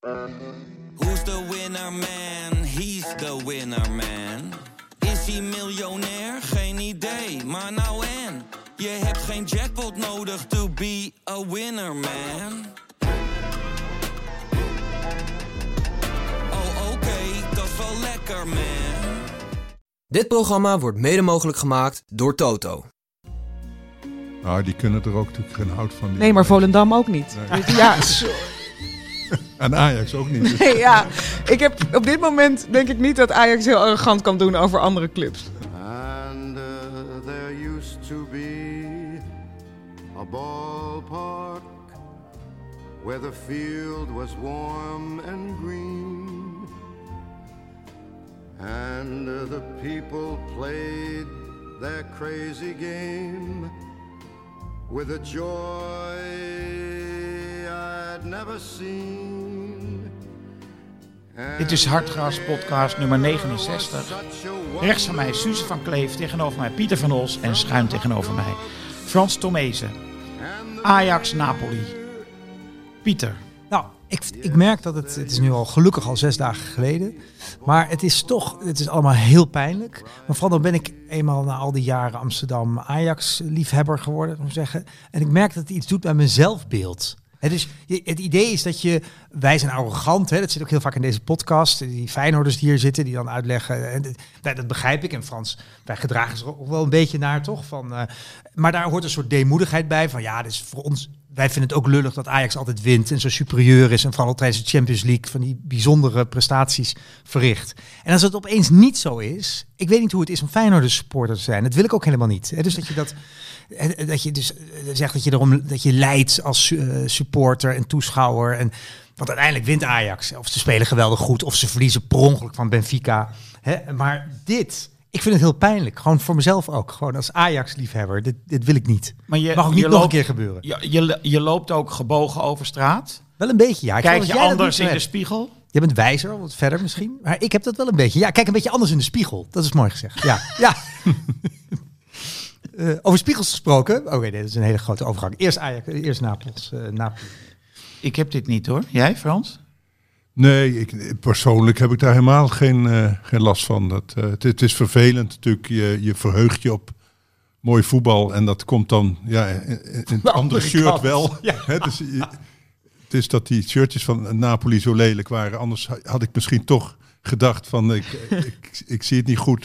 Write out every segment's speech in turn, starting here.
Who's the winner man? He's the winner man. Is hij miljonair? Geen idee, maar nou en. Je hebt geen jackpot nodig to be a winner man. Oh oké, dat is wel lekker man. Dit programma wordt mede mogelijk gemaakt door Toto. Nou, die kunnen er ook natuurlijk geen hout van. die- Nee, maar Volendam ook niet. Nee. Ja, zo- En Ajax ook niet. Dus nee, ja, ik heb op dit moment denk ik niet dat Ajax heel arrogant kan doen over andere clubs. And uh, there used to be a ballpark where the field was warm and green. And uh, the people played their crazy game with a joy I'd never seen. Dit is Hartgras podcast nummer 69. Rechts van mij Suze van Kleef, tegenover mij Pieter van Os en schuin tegenover mij Frans Tomezen. Ajax Napoli. Pieter, Nou, ik, ik merk dat het, het is nu al gelukkig al zes dagen geleden. Maar het is toch, het is allemaal heel pijnlijk. Maar vooral dan ben ik eenmaal na al die jaren Amsterdam Ajax liefhebber geworden, ik zeggen. En ik merk dat het iets doet met mijn zelfbeeld. Het, is, idee is dat je, wij zijn arrogant, hè, dat zit ook heel vaak in deze podcast. Die Feyenoorders die hier zitten, die dan uitleggen. En, dat- begrijp ik. En Frans, wij gedragen zich ook wel een beetje naar, toch? Van, eh, maar daar hoort een soort deemoedigheid bij. Van ja, dus voor ons, wij vinden het ook lullig dat Ajax altijd wint en zo superieur is. En vooral tijdens de Champions League van die bijzondere prestaties verricht. En als het opeens niet zo is, ik weet niet hoe het is om Feyenoorders supporter te zijn. Dat wil ik ook helemaal niet. Dus dat je dat, dat je dus eh, zegt dat je erom dat je leidt als eh, supporter en toeschouwer. En want uiteindelijk wint Ajax. Of ze spelen geweldig goed, of ze verliezen per ongeluk van Benfica. Maar dit, ik vind het heel pijnlijk. Gewoon voor mezelf ook. Gewoon als Ajax-liefhebber. Dit, dit wil ik niet. maar je, Mag ook niet je nog een loopt, keer gebeuren. je, je, je loopt ook gebogen over straat. Wel een beetje, ja. Ik Kijk je anders in zo de spiegel? Je bent wijzer, wat verder misschien. Maar ik heb dat wel een beetje. Ja, kijk een beetje anders in de spiegel. Dat is mooi gezegd. Ja, ja. Eh, over spiegels gesproken. Oké, dat is een hele grote overgang. Eerst Ajax, eerst Napels. eh Napoli. Ik heb dit niet hoor. Jij Frans? Nee, ik, persoonlijk heb ik daar helemaal geen, eh, geen last van. Dat, eh, het, het is vervelend natuurlijk. Je, je verheugt je op mooi voetbal. En dat komt dan ja, in, in het andere andere shirt kant. wel. Dus, je- het is dat die shirtjes van Napoli zo lelijk waren. Anders ha- had ik misschien toch gedacht van ik, ik, ik zie het niet goed.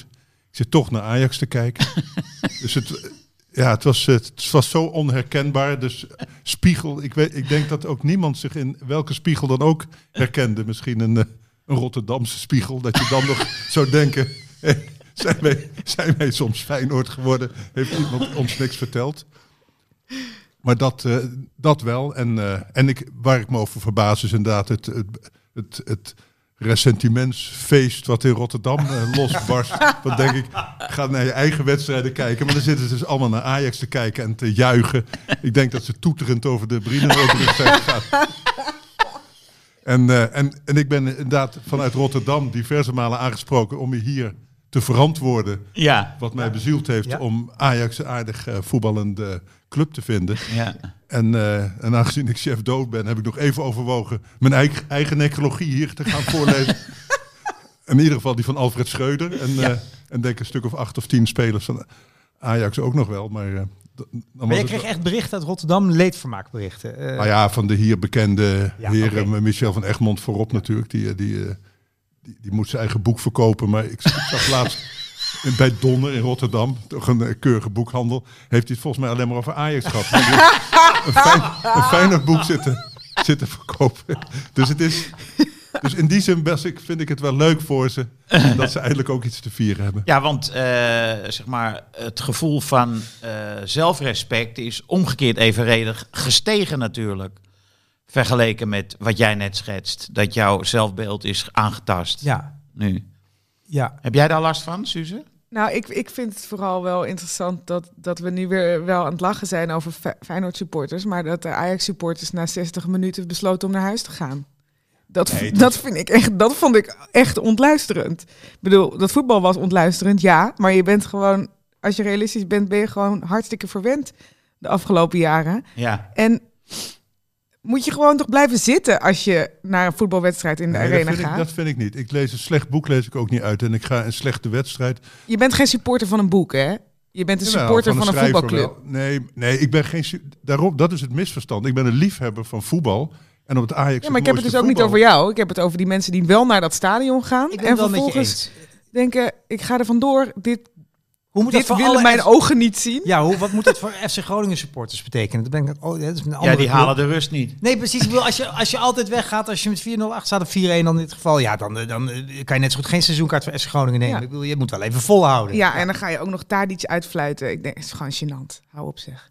Ik zit toch naar Ajax te kijken. dus het, ja, het, was, het was zo onherkenbaar. Dus spiegel, ik, weet, ik denk dat ook niemand zich in welke spiegel dan ook herkende. Misschien een, eh, een Rotterdamse spiegel. Dat je dan nog zou denken, zijn, wij, zijn wij soms Feyenoord geworden? Heeft iemand ons niks verteld? Maar dat, eh, dat wel. En, eh, en ik, waar ik me over verbaas is inderdaad het, het, het ressentimentsfeest wat in Rotterdam eh, losbarst. Dan denk ik, ga naar je eigen wedstrijden kijken. Maar dan zitten ze dus allemaal naar Ajax te kijken en te juichen. Ik denk dat ze toeterend over de Brienenoverweg zijn gegaan. En, eh, en, en ik ben inderdaad vanuit Rotterdam diverse malen aangesproken om je hier te verantwoorden. Ja. Wat mij bezield heeft Ja. om Ajax een aardig eh, voetballende club te vinden. ja. En, eh, en aangezien ik chef dood ben, heb ik nog even overwogen mijn eigen, eigen necrologie hier te gaan voorlezen. in ieder geval die van Alfred Schreuder. En, eh, en denk een stuk of acht of tien spelers van Ajax ook nog wel. Maar, eh, Maar je kreeg wel- echt berichten uit Rotterdam, leedvermaakberichten. Eh, nou ja, van de hier bekende Ja, heren. Michel van Egmond voorop natuurlijk. Die, die, eh, die, die moet zijn eigen boek verkopen. Maar ik zag laatst bij Donner in Rotterdam, toch een eh, keurige boekhandel, heeft hij het volgens mij alleen maar over Ajax gehad. Een, een fijner boek zitten, zitten verkopen. Dus het is... Dus in die zin best, ik, vind ik het wel leuk voor ze dat ze eindelijk ook iets te vieren hebben. Ja, want eh, zeg maar, het gevoel van eh, zelfrespect is omgekeerd evenredig gestegen natuurlijk. Vergeleken met wat jij net schetst. Dat jouw zelfbeeld is aangetast ja, nu. ja. Heb jij daar last van, Suze? Nou, ik, ik vind het vooral wel interessant dat, dat we nu weer wel aan het lachen zijn over Fe- Feyenoord supporters, maar dat de Ajax supporters na 60 minuten besloten om naar huis te gaan. Dat, Nee, dat, vind ik echt, dat vond ik echt ontluisterend. Ik bedoel, dat voetbal was ontluisterend, ja. Maar je bent gewoon, als je realistisch bent, ben je gewoon hartstikke verwend de afgelopen jaren. Ja. En moet je gewoon toch blijven zitten als je naar een voetbalwedstrijd in de Nee, arena dat, vind ik, gaat. dat vind ik niet. Ik lees een slecht boek lees ik ook niet uit. En ik ga een slechte wedstrijd. Je bent geen supporter van een boek, hè? Je bent een supporter van een, voetbalclub. wel. Nee, nee, ik ben geen. Daarom, dat is het misverstand. Ik ben een liefhebber van voetbal. En op het Ajax. Ja, maar ik heb het dus ook niet over jou. Ik heb het over die mensen die wel naar dat stadion gaan. Ik ben en vervolgens eens. denken, ik ga er vandoor. Dit, Hoe moet dit dat voor willen alle mijn F- ogen niet zien. Ja, hoe, wat moet dat voor FC Groningen supporters betekenen? Dat ben ik, oh, dat is een andere Ja, die club. halen de rust niet. Nee, precies. Ik bedoel, als, je, als je altijd weggaat, als je met 4-0 achter staat of 4-1 dan in dit geval, ja, dan, eh, dan eh, kan je net zo goed geen seizoenkaart voor FC Groningen nemen. Ja. Ik bedoel, je moet wel even volhouden. Ja, en dan ga je ook nog daar iets uitfluiten. Ik denk, het is gewoon gênant. Hou op zeg.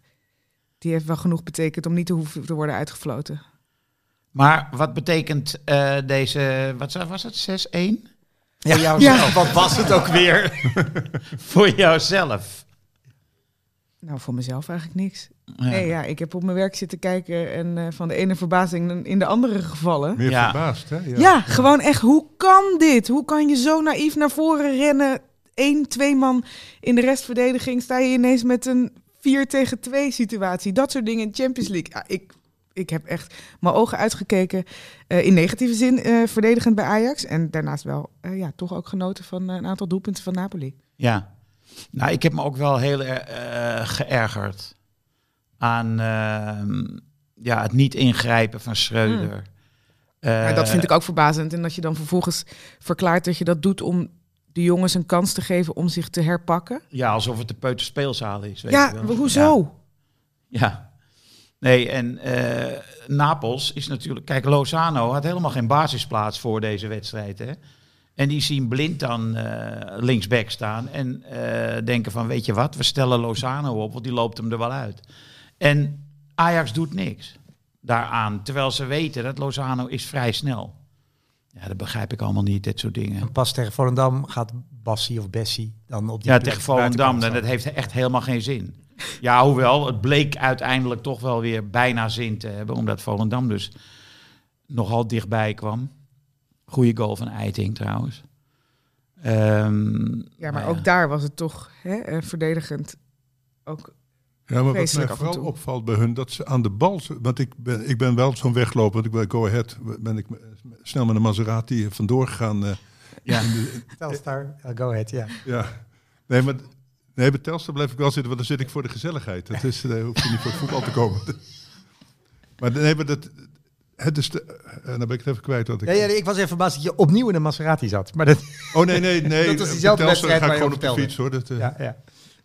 Die heeft wel genoeg betekend om niet te hoeven te worden uitgefloten. Maar wat betekent eh, deze, wat was het, 6-1? Ja. Voor jouzelf. Wat was het ook weer? voor jouzelf. Nou, voor mezelf eigenlijk niks. Ja. Nee, ja, ik heb op mijn werk zitten kijken en eh, van de ene verbazing in de andere gevallen. Meer Ja. verbaasd, hè? Ja, gewoon echt, hoe kan dit? Hoe kan je zo naïef naar voren rennen? Eén, twee man in de restverdediging. Sta je ineens met een 4 tegen 2 situatie. Dat soort dingen in de Champions League. Ja, ik, ik heb echt mijn ogen uitgekeken. eh, in negatieve zin eh, verdedigend bij Ajax. En daarnaast wel eh, ja, toch ook genoten van een aantal doelpunten van Napoli. Ja. Nou, ik heb me ook wel heel erg geërgerd aan ehm, ja, het niet ingrijpen van Schreuder. Eh, dat vind ik ook verbazend. En dat je dan vervolgens verklaart dat je dat doet om de jongens een kans te geven om zich te herpakken. Ja, alsof het de peuterspeelzaal is. Weet je Ja, wel. maar hoezo? Ja. ja. Nee, en eh, Napels is natuurlijk... Kijk, Lozano had helemaal geen basisplaats voor deze wedstrijd. Hè? En die zien blind dan eh, linksback staan en eh, denken van... Weet je wat, we stellen Lozano op, want die loopt hem er wel uit. En Ajax doet niks daaraan. Terwijl ze weten dat Lozano is vrij snel. Ja, dat begrijp ik allemaal niet, dit soort dingen. En pas tegen Volendam gaat Bassie of Bessie dan op die Ja, tegen Volendam. staan. dat heeft echt helemaal geen zin. Ja, hoewel, het bleek uiteindelijk toch wel weer bijna zin te hebben. Omdat Volendam dus nogal dichtbij kwam. Goeie goal van Eiting trouwens. Ehm, Ja, maar nou ook daar was het toch hè, eh, verdedigend. Ook Ja, maar wat mij vooral opvalt bij hun, dat ze aan de bal... Want ik ben, ik ben wel zo'n wegloper, want ik bij Go Ahead ben ik snel met een Maserati vandoor gegaan. eh, Ja. Telstar, go ahead, ja. ja. Nee, maar nee, bij Telstar blijf ik wel zitten, want dan zit ik voor de gezelligheid. Dat is, daar hoef je niet voor het voetbal te komen. Maar nee, maar dat... Het is de, dan ben ik het even kwijt. Wat ik, Ja, ja, ik was even verbaasd dat je opnieuw in een Maserati zat. Maar dat, Oh nee, nee, nee. Dat was Bij diezelfde wedstrijd ga ik gewoon op de fiets hoor. Dat, eh, ja, ja.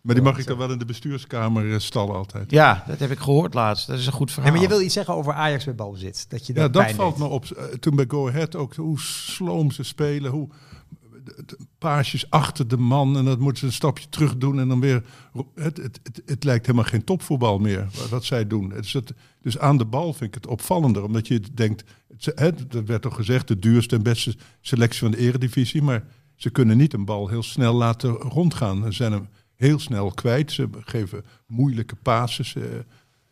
Maar die mag ik dan wel in de bestuurskamer eh, stallen altijd. ja, dat heb ik gehoord laatst. Dat is een goed verhaal. maar je wil iets zeggen over Ajax bij balbezit. Dat je Ja, dat valt deed. me op. Eh, Toen bij Go Ahead ook, hoe sloom ze spelen, hoe paasjes achter de man en dat moeten ze een stapje terug doen en dan weer. Het, het, het, het lijkt helemaal geen topvoetbal meer wat, zij doen. Is het, dus aan de bal vind ik het opvallender, omdat je denkt, het, dat werd toch gezegd, de duurste en beste selectie van de eredivisie, maar ze kunnen niet een bal heel snel laten rondgaan. Ze zijn hem heel snel kwijt, ze geven moeilijke passes. eh,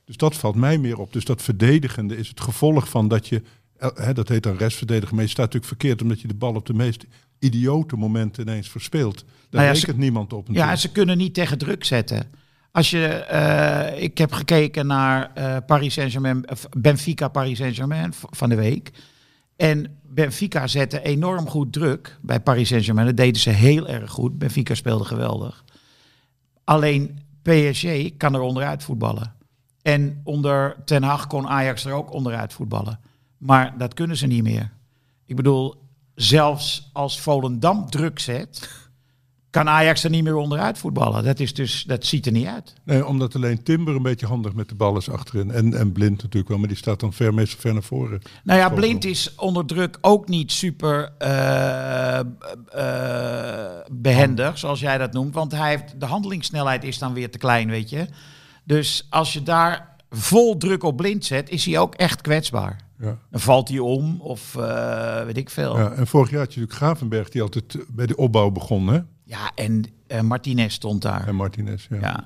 dus dat valt mij meer op. Dus dat verdedigende is het gevolg van dat je, dat heet dan restverdedigen, maar je staat natuurlijk verkeerd omdat je de bal op de meest idiote momenten ineens verspeelt. Daar Nou ja, rekent niemand op Ja, natuurlijk. ze kunnen niet tegen druk zetten. Als je, eh, ik heb gekeken naar eh, Paris Saint-Germain, Benfica Paris Saint-Germain van de week. En Benfica zette enorm goed druk bij Paris Saint-Germain. Dat deden ze heel erg goed. Benfica speelde geweldig. Alleen PSG kan er onderuit voetballen. En onder Ten Hag kon Ajax er ook onderuit voetballen. Maar dat kunnen ze niet meer. Ik bedoel, zelfs als Volendam druk zet, kan Ajax er niet meer onderuit voetballen. Dat, is dus, dat ziet er niet uit. Nee, omdat alleen Timber een beetje handig met de bal is achterin. En, en Blind natuurlijk wel, maar die staat dan ver, meestal ver naar voren. Nou ja, Blind is onder druk ook niet super eh, eh, behendig, zoals jij dat noemt. Want hij heeft, de handelingssnelheid is dan weer te klein, weet je. Dus als je daar vol druk op Blind zet, is hij ook echt kwetsbaar. Ja. Dan valt hij om of eh, weet ik veel. Ja, en vorig jaar had je natuurlijk Gravenberg die altijd eh, bij de opbouw begon, hè? Ja, en eh, Martinez stond daar. En Martinez. Ja. Ja.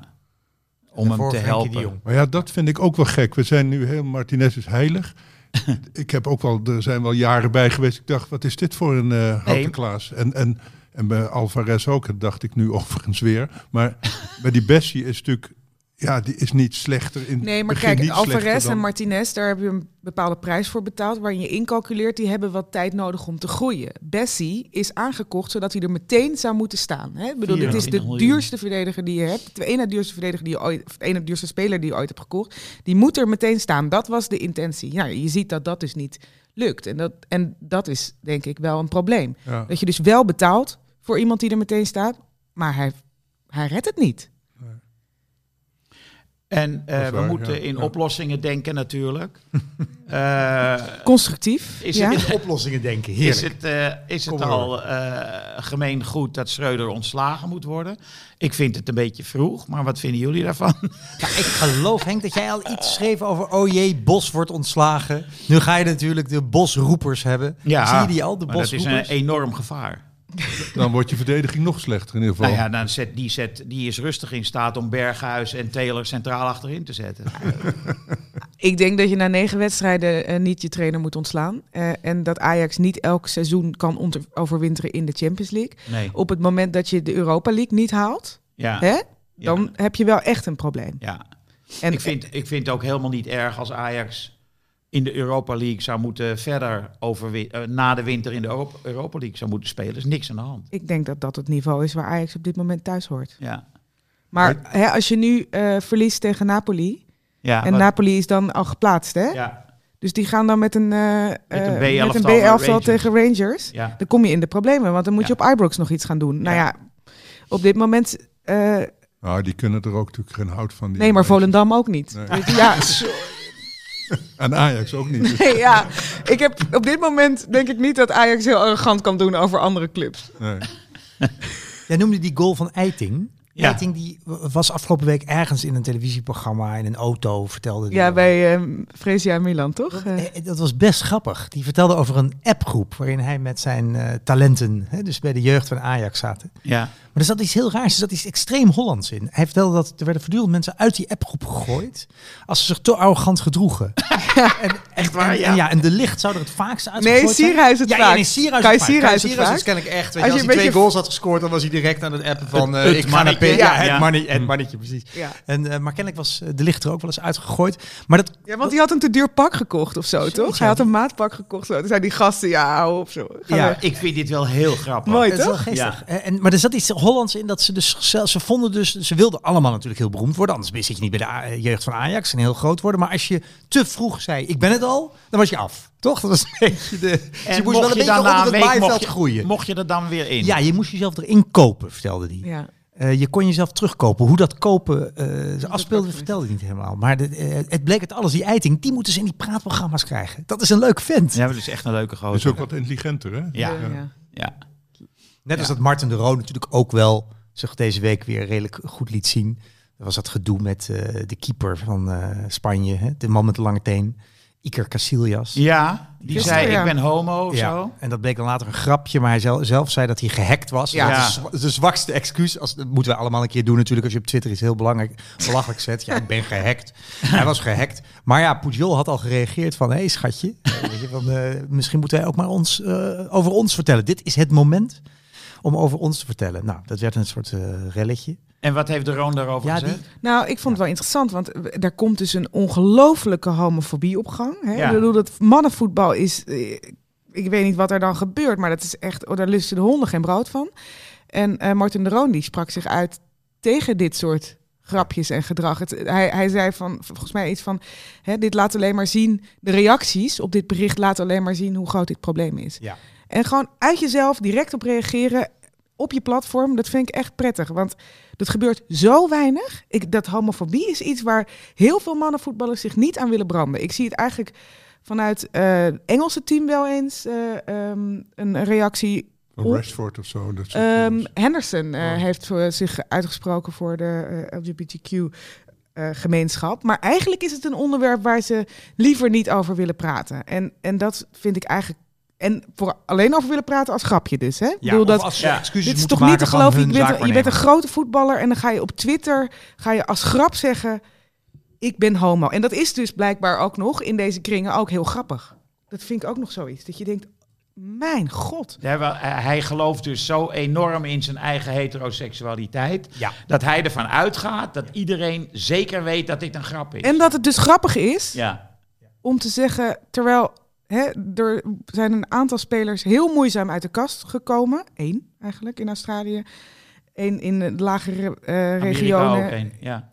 Om hem te helpen. Jong. Maar ja, dat vind ik ook wel gek. We zijn nu heel, Martinez is heilig. ik heb ook wel, er zijn wel jaren bij geweest. Ik dacht, wat is dit voor een eh houten Nee. Klaas? En, en, en bij Alvarez ook, dat dacht ik nu overigens weer. Maar bij die Bessie is natuurlijk, ja, die is niet slechter in Nee, maar begin kijk, Alvarez en Martinez, daar heb je een bepaalde prijs voor betaald, waarin je incalculeert, die hebben wat tijd nodig om te groeien. Bessie is aangekocht zodat hij er meteen zou moeten staan. Hè? Ik bedoel, dit is de 24 miljoen. duurste verdediger die je hebt, de ene duurste verdediger die je ooit, of de ene duurste speler die je ooit hebt gekocht. Die moet er meteen staan. Dat was de intentie. Ja, je ziet dat dat dus niet lukt. En dat, en dat is denk ik wel een probleem. Ja. Dat je dus wel betaalt voor iemand die er meteen staat, maar hij, hij redt het niet. En eh, we moeten ja. in Ja. oplossingen denken natuurlijk. Eh, Constructief. is ja? het, Oplossingen denken, is het, eh, is Kom het al eh, gemeen goed dat Schreuder ontslagen moet worden? Ik vind het een beetje vroeg, maar wat vinden jullie daarvan? Ja, ik geloof, Henk, dat jij al iets schreef over... oh jee, Bos wordt ontslagen. Nu ga je natuurlijk de Bosroepers hebben. Zie je die al, de maar dat is een Bosroepers? enorm gevaar. Dan wordt je verdediging nog slechter in ieder geval. Nou ja, dan zet, die, zet, die is rustig in staat om Berghuis en Taylor centraal achterin te zetten. Ik denk dat je na negen wedstrijden eh, niet je trainer moet ontslaan. Eh, en dat Ajax niet elk seizoen kan overwinteren in de Champions League. Nee. Op het moment dat je de Europa League niet haalt, Ja. hè, dan heb je wel echt een probleem. ja. En ik, vind, ik vind het ook helemaal niet erg als Ajax in de Europa League zou moeten verder overwin- eh, na de winter in de Europa, Europa League zou moeten spelen. Er is niks aan de hand. ik denk dat dat het niveau is waar Ajax op dit moment thuis hoort. Ja. Maar hè, als je nu eh, verliest tegen Napoli, Ja, en wat- Napoli is dan al geplaatst, hè? ja, Dus die gaan dan met een, een B-elftal met een B-elftal tegen Rangers. ja. Dan kom je in de problemen, want dan moet je op Ibrox nog iets gaan doen. Nou Ja. op dit moment... eh, Nou, die kunnen er ook natuurlijk geen hout van. die nee, maar. Volendam ook niet. Nee. Je, ja, En Ajax ook niet. nee, ja, ik heb op dit moment denk ik niet dat Ajax heel arrogant kan doen over andere clubs. Nee. Jij noemde die goal van Eiting. Ja. Eiting die was afgelopen week ergens in een televisieprogramma in een auto, vertelde die Ja, over. bij eh Fresia Milan, toch? Dat, eh, dat was best grappig. Die vertelde over een appgroep waarin hij met zijn eh, talenten, hè, dus bij de jeugd van Ajax zaten. ja. Maar er zat iets heel raars, er zat iets extreem Hollands in. Hij vertelde dat er werden voortdurend mensen uit die appgroep gegooid als ze zich te arrogant gedroegen. en, Echt waar, En, ja. en ja, en de licht zou er het vaakst uitgegooid nee, zijn. Sierhuis het ja, vaak. Ja, nee, Sierhuis het vaak. Sierhuis Kai het Sierhuis vaak. is kennelijk echt. Weet Als je, als, hij twee goals had gescoord, dan was hij direct aan het appen van... eh, Het- ik ga naar P. Ja, het, mannetje, het mannetje, precies. En, eh, maar kennelijk was eh, de licht er ook wel eens uitgegooid. Maar dat, ja, want die had een te duur pak gekocht of zo, toch? Hij had een maatpak gekocht. Zo. Toen zei die gasten, ja, hou op zo. Ja. Ik vind dit wel heel grappig. Mooi, Het is wel toch? geestig. En, maar er zat iets Hollands in dat ze dus zelf, ze vonden dus, ze wilden allemaal natuurlijk heel beroemd worden. Anders zit je niet bij de eh, jeugd van Ajax en heel groot worden. Maar als je te vroeg zei, ik ben het al, dan was je af. Toch? Dat was een beetje de. dus En je moest wel een beetje onder het week maaiveld mocht je, groeien. mocht je er dan weer in? Ja, je moest jezelf erin kopen, vertelde hij. Ja. Eh, je kon jezelf terugkopen. Hoe dat kopen eh ze afspeelde, vertelde hij niet helemaal. Maar de, het bleek het alles, die eiting, die moeten ze in die praatprogramma's krijgen. Dat is een leuk vent. Ja, dat is echt een leuke Dat is gozer. ook wat intelligenter, hè? Ja, Ja. ja. Net als dat Martin de Roo natuurlijk ook wel zich deze week weer redelijk goed liet zien. Er was dat gedoe met eh, de keeper van eh, Spanje, hè? de man met de lange teen, Iker Casillas. Ja, die zei ja. ik ben homo of zo. En dat bleek dan later een grapje, maar hij zelf, zelf zei dat hij gehackt was. Ja. Dat is de, zwa- de zwakste excuus. Als, dat moeten we allemaal een keer doen natuurlijk. Als je op Twitter iets heel belangrijk belachelijk zet. Ja, ik ben gehackt. hij was gehackt. Maar ja, Pujol had al gereageerd van... Hé hey, schatje, weet je, van, eh, misschien moeten wij ook maar ons, over ons vertellen. Dit is het moment om over ons te vertellen. Nou, dat werd een soort eh, relletje. En wat heeft de Roon daarover Ja, gezegd? die, Nou, ik vond het wel interessant, want er komt dus een ongelofelijke homofobie op gang. Hè? Ja. Ik bedoel, dat mannenvoetbal is... eh, Ik weet niet wat er dan gebeurt, maar dat is echt... Oh, daar lusten de honden geen brood van. En eh Martin de Roon, die sprak zich uit tegen dit soort grapjes en gedrag. Het, hij, hij zei van, volgens mij iets van... Hè, dit laat alleen maar zien... De reacties op dit bericht laten alleen maar zien hoe groot dit probleem is. Ja. En gewoon uit jezelf direct op reageren op je platform, dat vind ik echt prettig. Want dat gebeurt zo weinig. Ik, dat homofobie is iets waar heel veel mannenvoetballers zich niet aan willen branden. Ik zie het eigenlijk vanuit eh Engelse team wel eens eh, ehm, een reactie. Oh. Rashford of zo. Dat Ehm. Henderson eh, Oh. heeft voor zich uitgesproken voor de LGBTQ. gemeenschap. Maar eigenlijk is het een onderwerp waar ze liever niet over willen praten. En, en dat vind ik eigenlijk. En voor alleen over willen praten als grapje dus. Hè? Ik ja, bedoel, dat, als ze ja. excuses dit is toch niet te geloven. Je bent, je bent een grote voetballer en dan ga je op Twitter ga je als grap zeggen: Ik ben homo. En dat is dus blijkbaar ook nog in deze kringen ook heel grappig. Dat vind ik ook nog zoiets. Dat je denkt: Mijn god. Ja, wel, eh, hij gelooft dus zo enorm in zijn eigen heteroseksualiteit. Ja. Dat hij ervan uitgaat dat iedereen zeker weet dat dit een grap is. En dat het dus grappig is Ja, om te zeggen, terwijl hè, er zijn een aantal spelers heel moeizaam uit de kast gekomen. Eén eigenlijk in Australië. Eén in de lagere Amerika regionen. ook een. Ja.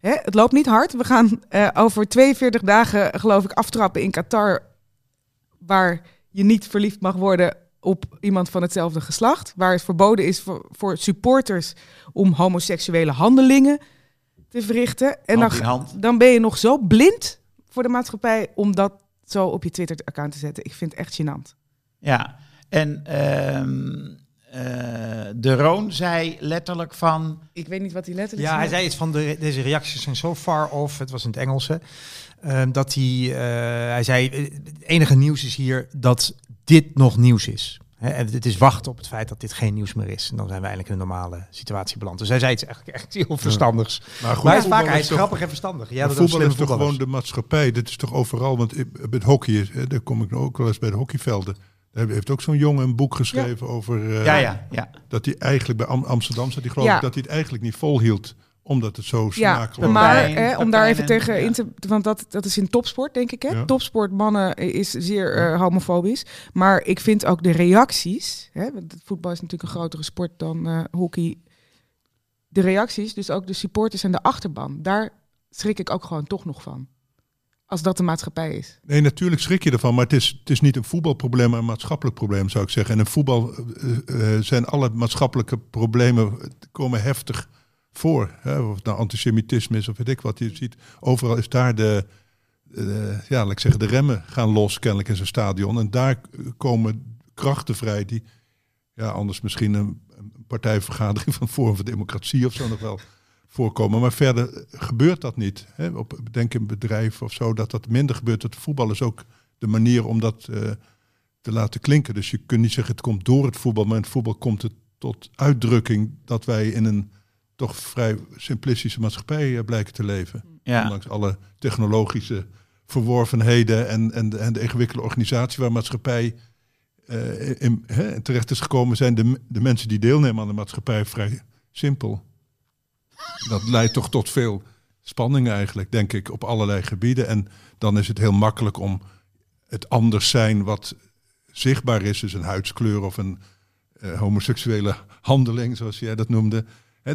Hè, het loopt niet hard. We gaan eh, over 42 dagen, geloof ik, aftrappen in Qatar. Waar je niet verliefd mag worden op iemand van hetzelfde geslacht. Waar het verboden is voor, voor supporters om homoseksuele handelingen te verrichten. En dan, Hand in hand. dan ben je nog zo blind voor de maatschappij om dat zo op je Twitter-account te zetten. Ik vind het echt gênant. Ja, en ehm, eh, de Roon zei letterlijk van... Ik weet niet wat hij letterlijk Ja, hij zei iets van de, deze reacties zijn zo far off, het was in het Engels, hè, ehm, dat hij, eh, hij zei, het enige nieuws is hier dat dit nog nieuws is. En het is wachten op het feit dat dit geen nieuws meer is. En dan zijn we eigenlijk in een normale situatie beland. Dus hij zei iets eigenlijk echt heel verstandigs. Maar goed, maar hij is vaak, hij is toch- grappig en verstandig. Ja, dat voetbal is toch gewoon de maatschappij. Dit is toch overal. Want met hockey, is, hè, daar kom ik nou ook wel eens bij de hockeyvelden. Daar heeft ook zo'n jongen een boek geschreven over eh, Ja, ja, ja. dat hij eigenlijk bij Am- Amsterdam zat. Die geloof ik dat hij het eigenlijk niet volhield, omdat het zo Ja, smakelijk maar Pepijn, hè, om daar even en- tegen ja. in te... Want dat, dat is in topsport, denk ik. Hè? Ja. Topsport mannen is zeer eh, homofobisch. Maar ik vind ook de reacties... Hè, want voetbal is natuurlijk een grotere sport dan eh, hockey. De reacties, dus ook de supporters en de achterban... daar schrik ik ook gewoon toch nog van. Als dat de maatschappij is. Nee, natuurlijk schrik je ervan, maar het is, het is niet een voetbalprobleem, maar een maatschappelijk probleem zou ik zeggen. En in voetbal eh, zijn alle maatschappelijke problemen komen heftig voor. Hè? Of het nou antisemitisme is of weet ik wat. Je ziet, overal is daar de, ja, laat ik zeggen, de remmen gaan los kennelijk in zijn stadion. En daar komen krachten vrij die, ja, anders misschien een, partijvergadering van Forum voor Democratie of zo nog wel voorkomen. Maar verder gebeurt dat niet. Hè? Op, denk een bedrijf of zo, dat dat minder gebeurt. Het voetbal is ook de manier om dat eh, te laten klinken. Dus je kunt niet zeggen het komt door het voetbal, maar in het voetbal komt het tot uitdrukking dat wij in een toch vrij simplistische maatschappij eh, blijken te leven. ja. Ondanks alle technologische verworvenheden en, en, de, en de ingewikkelde organisatie waar maatschappij eh, in, terecht is gekomen, zijn de, de mensen die deelnemen aan de maatschappij vrij simpel. Dat leidt toch tot veel spanning eigenlijk, denk ik, op allerlei gebieden. En dan is het heel makkelijk om het anders zijn wat zichtbaar is, dus een huidskleur of een eh, homoseksuele handeling, zoals jij dat noemde.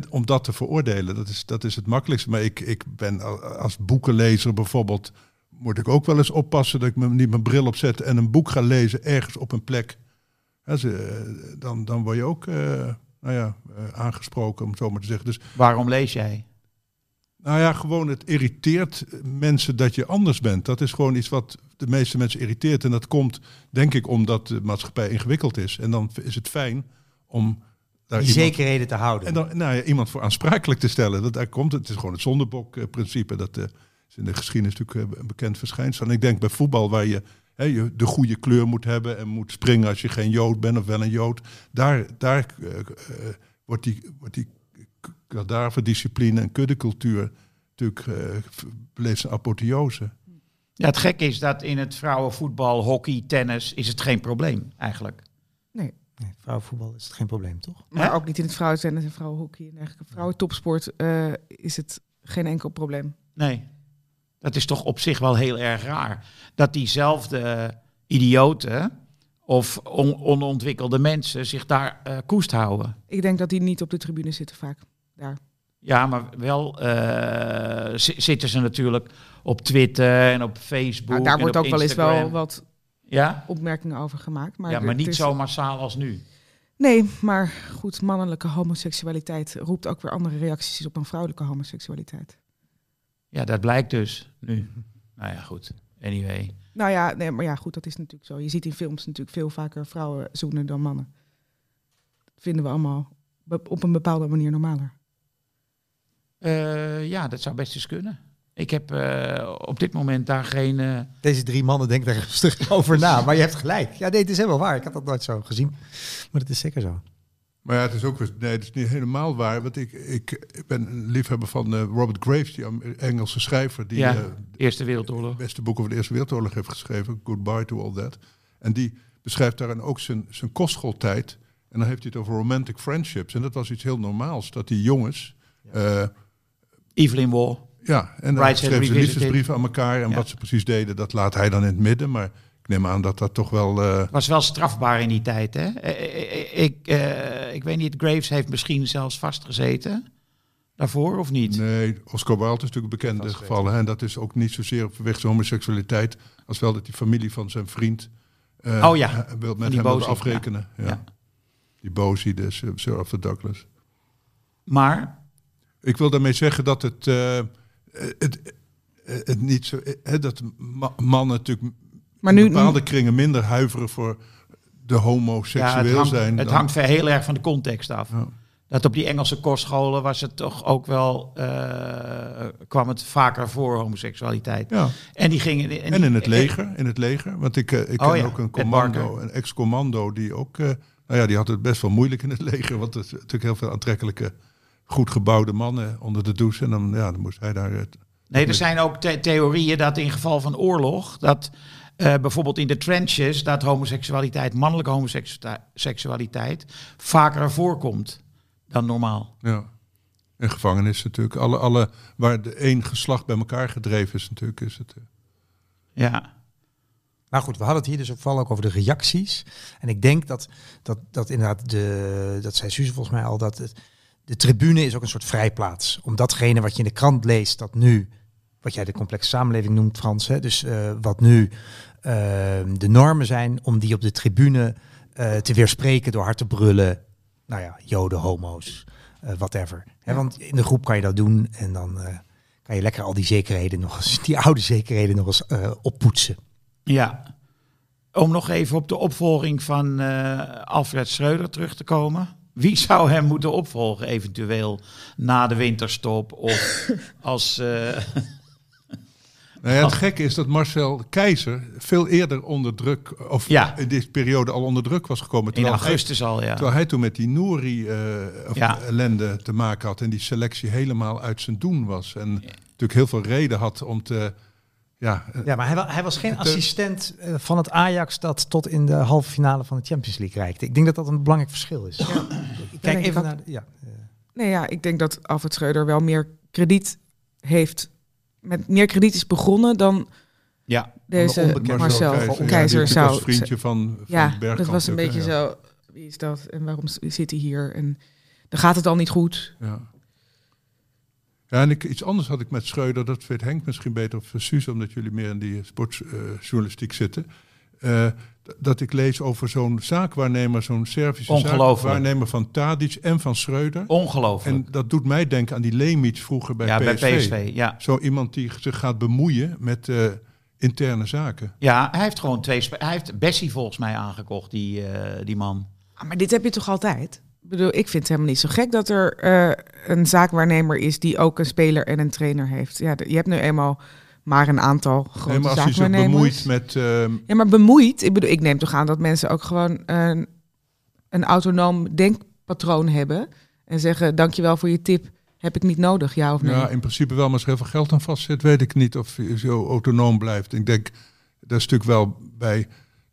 Om dat te veroordelen, dat is, dat is het makkelijkste. Maar ik, ik ben als boekenlezer bijvoorbeeld, moet ik ook wel eens oppassen dat ik me niet mijn bril opzet en een boek ga lezen ergens op een plek. Ze, eh, dan, dan word je ook eh, nou ja, eh, aangesproken, om het zo maar te zeggen. Dus Waarom lees jij? nou ja, gewoon het irriteert mensen dat je anders bent. Dat is gewoon iets wat de meeste mensen irriteert. En dat komt, denk ik, omdat de maatschappij ingewikkeld is. En dan is het fijn om daar Die iemand, zekerheden te houden. en dan, nou ja, iemand voor aansprakelijk te stellen. Dat daar komt het. Het is gewoon het zondebok-principe. Dat eh, is in de geschiedenis natuurlijk eh, een bekend verschijnsel. En ik denk bij voetbal, waar je, hè, je de goede kleur moet hebben en moet springen als je geen Jood bent of wel een Jood. Daar, daar eh, eh, wordt die, wordt die kadaverdiscipline en kuddecultuur natuurlijk eh, beleeft zijn apotheose. Ja, het gekke is dat in het vrouwenvoetbal, hockey, tennis is het geen probleem eigenlijk. Nee, vrouwenvoetbal is het geen probleem, toch? Maar Hè? ook niet in het vrouwentennis en vrouwenhockey. En eigenlijk vrouwentopsport eh is het geen enkel probleem. Nee. Dat is toch op zich wel heel erg raar. Dat diezelfde idioten of on- onontwikkelde mensen zich daar eh, koest houden. Ik denk dat die niet op de tribune zitten vaak. Daar. Ja, maar wel eh, zi- zitten ze natuurlijk op Twitter en op Facebook. Nou, daar en wordt op ook wel eens wel wat Ja? opmerkingen over gemaakt. Maar, ja, maar niet zo massaal als nu. Nee, maar goed, mannelijke homoseksualiteit roept ook weer andere reacties op dan vrouwelijke homoseksualiteit. Ja, dat blijkt dus nu. Nou ja, goed. Anyway. Nou ja, nee, maar ja, goed, dat is natuurlijk zo. Je ziet in films natuurlijk veel vaker vrouwen zoenen dan mannen. Dat vinden we allemaal op een bepaalde manier normaler. Eh, ja, dat zou best eens kunnen. Ik heb eh, op dit moment daar geen... eh, Deze drie mannen denken daar rustig over na. Maar je hebt gelijk. Ja, nee, het is helemaal waar. Ik had dat nooit zo gezien. Maar het is zeker zo. Maar ja, het is ook nee, het is niet helemaal waar. Want ik, ik, ik ben een liefhebber van eh, Robert Graves, die Engelse schrijver, die Ja. Eerste het Wereldoorlog. beste boek over de Eerste Wereldoorlog heeft geschreven, Goodbye to All That. En die beschrijft daarin ook zijn, zijn kostschooltijd. En dan heeft hij het over romantic friendships. En dat was iets heel normaals, dat die jongens... eh, Evelyn Waugh. Ja, en dan schreven ze liefdesbrieven aan elkaar. En Ja. wat ze precies deden, dat laat hij dan in het midden. Maar ik neem aan dat dat toch wel... eh, Was wel strafbaar in die tijd, hè? Eh, eh, Ik, eh, ik weet niet, Graves heeft misschien zelfs vastgezeten. Daarvoor of niet? Nee, Oscar Wilde is natuurlijk een bekende geval. Hè? En dat is ook niet zozeer vanwege zijn homoseksualiteit... als wel dat die familie van zijn vriend... eh, Oh ja, wil met die hem afrekenen. Ja. Ja. Die Bosie, de Sir Arthur Douglas. Maar, Ik wil daarmee zeggen dat het, eh, het, eh, het niet zo... eh, dat ma- mannen natuurlijk Maar in nu, bepaalde kringen minder huiveren voor de ja, homoseksueel het hangt, zijn. het hangt ver- heel erg van de context af. Ja. Dat op die Engelse kostscholen was het toch ook wel... eh, kwam het vaker voor, homoseksualiteit. Ja. En die gingen... En in het leger, in het leger. Want ik, eh, ik Oh ken ja, ook een commando, een ex-commando die ook, eh, nou ja, die had het best wel moeilijk in het leger. Want er is natuurlijk heel veel aantrekkelijke, goed gebouwde mannen onder de douche. En dan, ja, dan moest hij daar. het- Nee, er zijn ook the- theorieën dat in geval van oorlog, dat eh, bijvoorbeeld in de trenches, dat homoseksualiteit, mannelijke homoseksualiteit, vaker voorkomt dan normaal. ja. En gevangenis natuurlijk. Alle, alle, waar de één geslacht bij elkaar gedreven is natuurlijk. Is het, eh, Ja. Nou goed, we hadden het hier dus ook vooral ook over de reacties. En ik denk dat, dat, dat inderdaad, de, dat zei Suze volgens mij al, dat het, de tribune is ook een soort vrijplaats. Om datgene wat je in de krant leest, dat nu, wat jij de complexe samenleving noemt Frans, hè, dus eh, wat nu eh, de normen zijn, om die op de tribune eh, te weerspreken door hard te brullen. Nou ja, joden, homo's, eh, whatever. Hè, want in de groep kan je dat doen en dan kan je lekker al die zekerheden nog eens, die oude zekerheden nog eens oppoetsen. ja. Om nog even op de opvolging van Alfred Schreuder terug te komen. Wie zou hem moeten opvolgen, eventueel na de winterstop of als... eh, Nou ja, het gekke is dat Marcel Keizer veel eerder onder druk, of Ja. in deze periode al onder druk was gekomen. in hij- augustus al, ja. Terwijl hij toen met die Nouri eh, of Ja. ellende te maken had en die selectie helemaal uit zijn doen was. En natuurlijk heel veel reden had om te. Ja, eh, Ja, maar hij, hij was geen assistent eh, van het Ajax dat tot in de halve finale van de Champions League reikte. Ik denk dat dat een belangrijk verschil is. Kijk denk ik even naar de, ja. eh, Nee, ja, ik denk dat Alfred Schreuder wel meer krediet heeft. Met meer krediet is begonnen dan Ja, deze Marcel ja, Keizer, die zou. was vriendje van, van Ja, Bergkamp dat was een ook, beetje ja. zo. Wie is dat en waarom zit hij hier? En dan gaat het al niet goed. Ja. Ja, en ik, iets anders had ik met Schreuder, dat weet Henk misschien beter of Suus, omdat jullie meer in die sportjournalistiek zitten. Eh, dat ik lees over zo'n zaakwaarnemer, zo'n Servische zaakwaarnemer van Tadic en van Schreuder. ongelooflijk. En dat doet mij denken aan die Lemic vroeger bij ja, PSV. bij PSV, ja. Zo iemand die zich gaat bemoeien met eh, interne zaken. Ja, hij heeft gewoon twee... Hij heeft Bessie volgens mij aangekocht, die, eh, die man. Ah, maar dit heb je toch altijd? Ik bedoel, ik vind het helemaal niet zo gek dat er eh, een zaakwaarnemer is die ook een speler en een trainer heeft. Ja, je hebt nu eenmaal maar een aantal grote Nee, maar als zaakwaarnemers. bemoeit met... ehm, Ja, maar bemoeid. Ik bedoel, ik neem toch aan dat mensen ook gewoon een, een autonoom denkpatroon hebben en zeggen: dankjewel voor je tip. Heb ik niet nodig, ja of nee? Ja, in principe wel, maar als er heel veel geld aan vastzit, weet ik niet of je zo autonoom blijft. Ik denk, dat is natuurlijk wel bij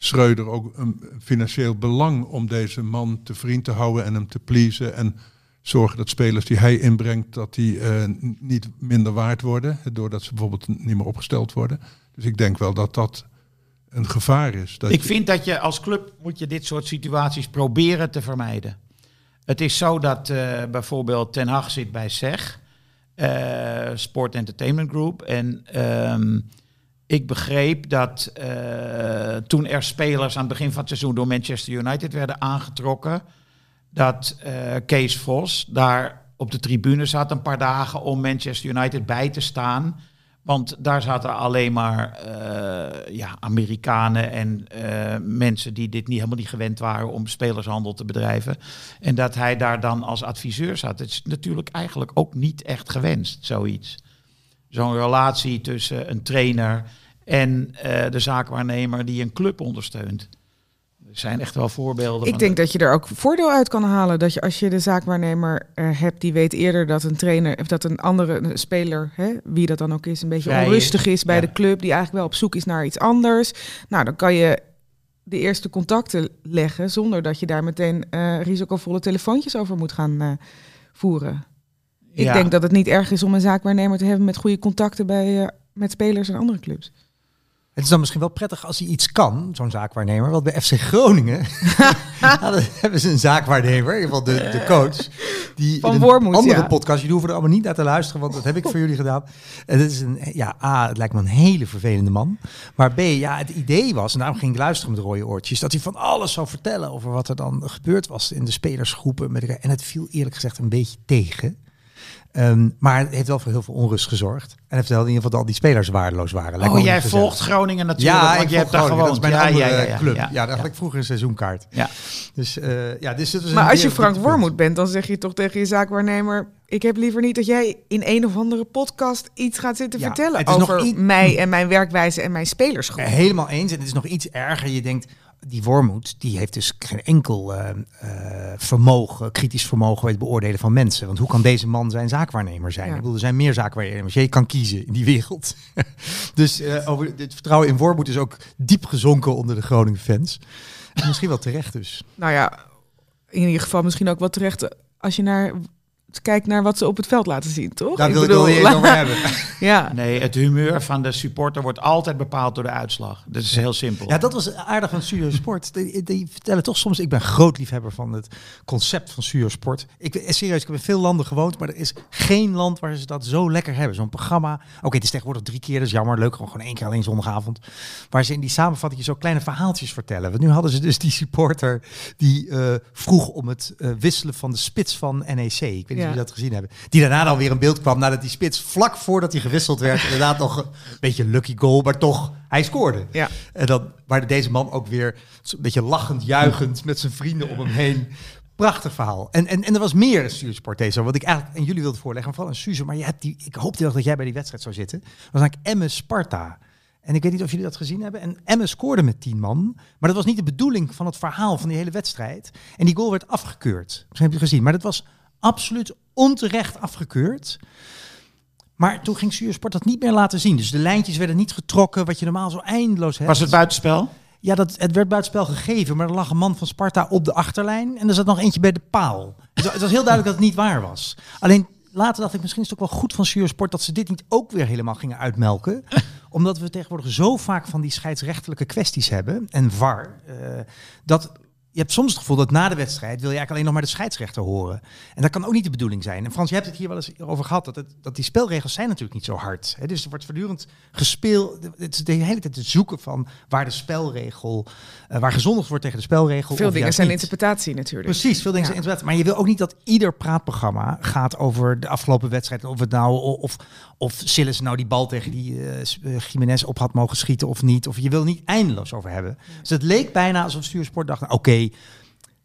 Schreuder ook een financieel belang om deze man te vriend te houden en hem te pleasen. En zorgen dat spelers die hij inbrengt, dat die eh, niet minder waard worden, doordat ze bijvoorbeeld niet meer opgesteld worden. Dus ik denk wel dat dat een gevaar is. Dat Ik je- vind dat je als club moet je dit soort situaties proberen te vermijden. Het is zo dat eh, bijvoorbeeld Ten Hag zit bij SEG, eh, Sport Entertainment Group. En ehm, ik begreep dat eh, toen er spelers aan het begin van het seizoen door Manchester United werden aangetrokken, dat eh, Kees Vos daar op de tribune zat een paar dagen om Manchester United bij te staan. Want daar zaten alleen maar eh, ja, Amerikanen en mensen die dit niet, helemaal niet gewend waren om spelershandel te bedrijven. En dat hij daar dan als adviseur zat. Het is natuurlijk eigenlijk ook niet echt gewenst, zoiets. Zo'n relatie tussen een trainer en eh, de zaakwaarnemer die een club ondersteunt. Er zijn echt wel voorbeelden. Ik denk dat je er ook voordeel uit kan halen. Dat je als je de zaakwaarnemer eh, hebt, die weet eerder dat een trainer of dat een andere een speler, hè, wie dat dan ook is, een beetje Vrij onrustig is bij Ja. de club, die eigenlijk wel op zoek is naar iets anders. Nou, dan kan je de eerste contacten leggen zonder dat je daar meteen eh, risicovolle telefoontjes over moet gaan voeren. Ik Ja. denk dat het niet erg is om een zaakwaarnemer te hebben met goede contacten bij, eh, met spelers en andere clubs. Het is dan misschien wel prettig als hij iets kan, zo'n zaakwaarnemer. Want bij FC Groningen hebben ze een zaakwaarnemer, in ieder geval de, de coach. Die Van Wormoed, andere ja. podcast, jullie hoeven er allemaal niet naar te luisteren, want dat heb ik voor jullie gedaan. En het is een, ja, A, het lijkt me een hele vervelende man. Maar B, ja, het idee was, en daarom ging ik luisteren met rode oortjes, dat hij van alles zou vertellen over wat er dan gebeurd was in de spelersgroepen. Met. En het viel eerlijk gezegd een beetje tegen. Ehm, maar het heeft wel voor heel veel onrust gezorgd. En heeft wel in ieder geval dat al die spelers waardeloos waren. Lijkt Oh, jij gezellig. volgt Groningen natuurlijk, Ja, want ik je hebt daar Groningen, is mijn ja, andere ja, ja, ja, club. ja, daar had ik vroeger een seizoenkaart. Ja. Dus, eh, ja, dus het was Maar als je Frank. Wormoed bent, dan zeg je toch tegen je zaakwaarnemer... ik heb liever niet dat jij in een of andere podcast iets gaat zitten vertellen... over mij en mijn werkwijze en mijn spelersgroep. Helemaal eens. En het is nog iets erger. Je denkt, die Wormoed, die heeft dus geen enkel eh, eh, vermogen, kritisch vermogen bij het beoordelen van mensen. Want hoe kan deze man zijn zaakwaarnemer zijn? Ja. Ik bedoel, er zijn meer zaakwaarnemers. Je kan kiezen in die wereld. dus eh, over het vertrouwen in Wormoed is ook diep gezonken onder de Groningen fans. En Misschien wel terecht dus. Nou ja, in ieder geval misschien ook wel terecht als je naar kijkt naar wat ze op het veld laten zien, toch? Daar wil ik wel eens over hebben. Ja, Nee, het humeur van de supporter wordt altijd bepaald door de uitslag. Dat is heel simpel. Ja, dat was aardig van Studio Sport. Die, die vertellen toch soms, ik ben groot liefhebber van het concept van Studio Sport. Ik, serieus, ik heb in veel landen gewoond, maar er is geen land waar ze dat zo lekker hebben. Zo'n programma. Oké, het is tegenwoordig drie keer, dat is jammer. Leuk, gewoon één keer alleen zondagavond. Waar ze in die samenvatting zo kleine verhaaltjes vertellen. Want nu hadden ze dus die supporter die eh, vroeg om het eh, wisselen van de spits van NEC. Ik weet niet of Ja. jullie dat gezien hebben. Die daarna dan weer in beeld kwam nadat die spits vlak voordat hij gewisseld werd. inderdaad nog een beetje een lucky goal, maar toch, hij scoorde. ja. En dan waar deze man ook weer een beetje lachend, juichend met zijn vrienden om hem heen. Prachtig verhaal. En, en, en er was meer Stuursport deze, wat ik eigenlijk aan jullie wilde voorleggen. Vooral aan Suze, maar je hebt die, ik hoopte wel dat jij bij die wedstrijd zou zitten. Dat was eigenlijk Emme Sparta. En ik weet niet of jullie dat gezien hebben. En Emme scoorde met 10 man. Maar dat was niet de bedoeling van het verhaal van die hele wedstrijd. En die goal werd afgekeurd. Misschien heb je het gezien. Maar dat was absoluut onterecht afgekeurd. Maar toen ging Stuursport dat niet meer laten zien. Dus de lijntjes werden niet getrokken, wat je normaal zo eindeloos hebt. Was het buitenspel? Ja, dat, het werd buitenspel gegeven, maar er lag een man van Sparta op de achterlijn en er zat nog eentje bij de paal. Dus het was heel duidelijk dat het niet waar was. Alleen later dacht ik, misschien is het ook wel goed van Sport dat ze dit niet ook weer helemaal gingen uitmelken. Omdat we tegenwoordig zo vaak van die scheidsrechtelijke kwesties hebben en VAR, eh, dat je hebt soms het gevoel dat na de wedstrijd wil je eigenlijk alleen nog maar de scheidsrechter horen. En dat kan ook niet de bedoeling zijn. En Frans, je hebt het hier wel eens over gehad, dat, het, dat die spelregels zijn natuurlijk niet zo hard. Hè? Dus er wordt voortdurend gespeeld. Het is de hele tijd het zoeken van waar de spelregel, eh, waar gezondigd wordt tegen de spelregel. Veel dingen zijn niet. interpretatie natuurlijk. Precies, veel dingen Ja. zijn inderdaad. Maar je wil ook niet dat ieder praatprogramma gaat over de afgelopen wedstrijd. Of het nou, of, of Sillis nou die bal tegen die eh, Jiménez op had mogen schieten of niet. Of je wil niet eindeloos over hebben. Dus het leek bijna alsof Stuursport dacht, nou,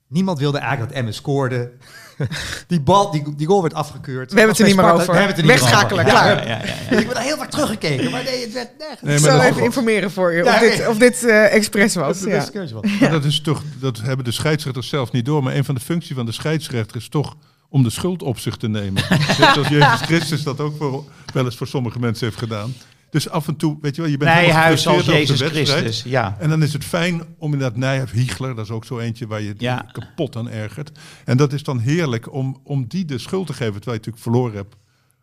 niemand wilde eigenlijk dat Emmen scoorde. die bal, die, die goal werd afgekeurd. We hebben het er niet meer over. We hebben het er niet meer over. klaar. Ja, ja, ja, ja. Ik ben daar heel vaak teruggekeken, maar nee, het werd nergens. Nee, Ik zal even informeren voor je Ja, of dit, of dit eh, expres was. Dat is dat, toch, dat hebben de scheidsrechters zelf niet door. Maar een van de functies van de scheidsrechter is toch om de schuld op zich te nemen. Net zoals Jezus Christus dat ook voor, wel eens voor sommige mensen heeft gedaan. Dus af en toe, weet je wel, je bent Nijhuis als gefrustreerd over de Jezus wedstrijd. Christus. Ja. En dan is het fijn om inderdaad Nijhuis, Hiegler, dat is ook zo eentje waar je Ja. kapot aan ergert. En dat is dan heerlijk om, om die de schuld te geven, terwijl je natuurlijk verloren hebt.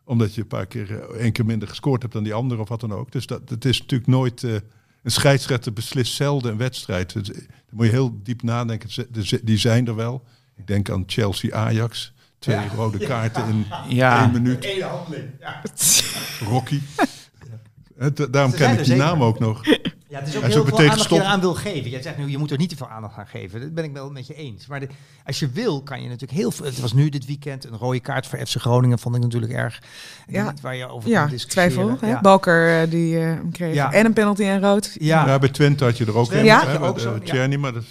Omdat je een paar keer, eh, één keer minder gescoord hebt dan die ander of wat dan ook. Dus dat, het is natuurlijk nooit, eh, een scheidsrechter beslist zelden een wedstrijd. Dus, eh, dan moet je heel diep nadenken, die zijn er wel. Ik denk aan Chelsea-Ajax. Twee rode kaarten in Ja. één minuut. Eén handeling. Ja. Rocky. Da- Daarom ken ik die zeker. naam ook nog. Ja, het is ook Hij is heel ook veel aandacht je gestopt. eraan wil geven. Jij zegt nu, je moet er niet te veel aandacht aan geven. Dat ben ik wel met je eens. Maar de- als je wil, kan je natuurlijk heel veel... Het was nu dit weekend een rode kaart voor FC Groningen, vond ik natuurlijk erg. Ja. Niet waar je over Ja, kan discussiëren. twijfel. Hè? Ja. Balker eh, die eh, kreeg. Ja. En een penalty en rood. Ja. Ja, bij Twente had je er ook Twente een. had hè, je ook zo, eh, ja. Tjerni, maar dat,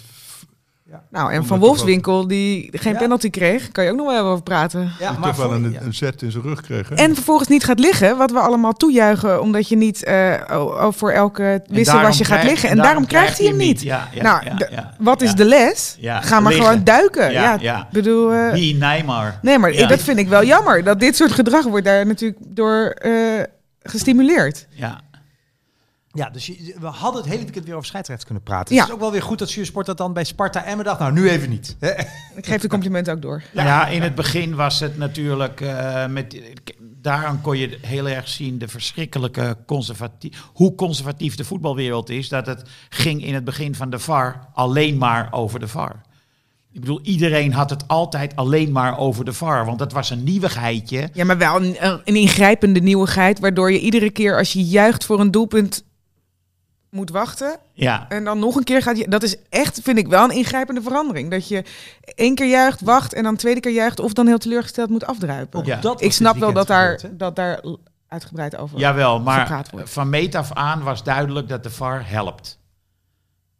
Nou, en Omdat Van Wolfswinkel die geen Ja. penalty kreeg. Kan je ook nog wel over praten. Ja, die maar toch wel een, ja. een zet in zijn rug kreeg. Hè? En vervolgens niet gaat liggen, wat we allemaal toejuichen, omdat je niet eh, o- voor elke wisselwasje gaat liggen. En daarom krijgt hij hem niet. Ja, ja, nou, ja, ja, wat is ja. de les? Ja, Ga maar liggen. gewoon duiken. Ja, Ja, ja. Bedoel, eh, Wie Neymar. nee, maar Ja. dat vind ik wel jammer. Dat dit soort gedrag wordt daar natuurlijk door eh, gestimuleerd. Ja. Ja, dus je- we hadden het hele weekend weer over scheidsrechts kunnen praten. Ja. Het is ook wel weer goed dat Suursport dat dan bij Sparta en dacht, nou nu even niet. Ik geef de complimenten ook door. Ja. in het begin was het natuurlijk eh, met daaraan kon je heel erg zien de verschrikkelijke conservatief hoe conservatief de voetbalwereld is dat het ging in het begin van de VAR alleen maar over de VAR. Ik bedoel, iedereen had het altijd alleen maar over de VAR, want dat was een nieuwigheidje. Ja, maar wel een, een ingrijpende nieuwigheid, waardoor je iedere keer als je juicht voor een doelpunt moet wachten. Ja, En dan nog een keer gaat je. Dat is echt, vind ik wel een ingrijpende verandering. Dat je één keer juicht, wacht en dan tweede keer juicht, of dan heel teleurgesteld moet afdruipen. Ja. dat ik snap wel dat daar, dat daar uitgebreid over. jawel, maar gepraat wordt. van meet af aan was duidelijk dat de VAR helpt.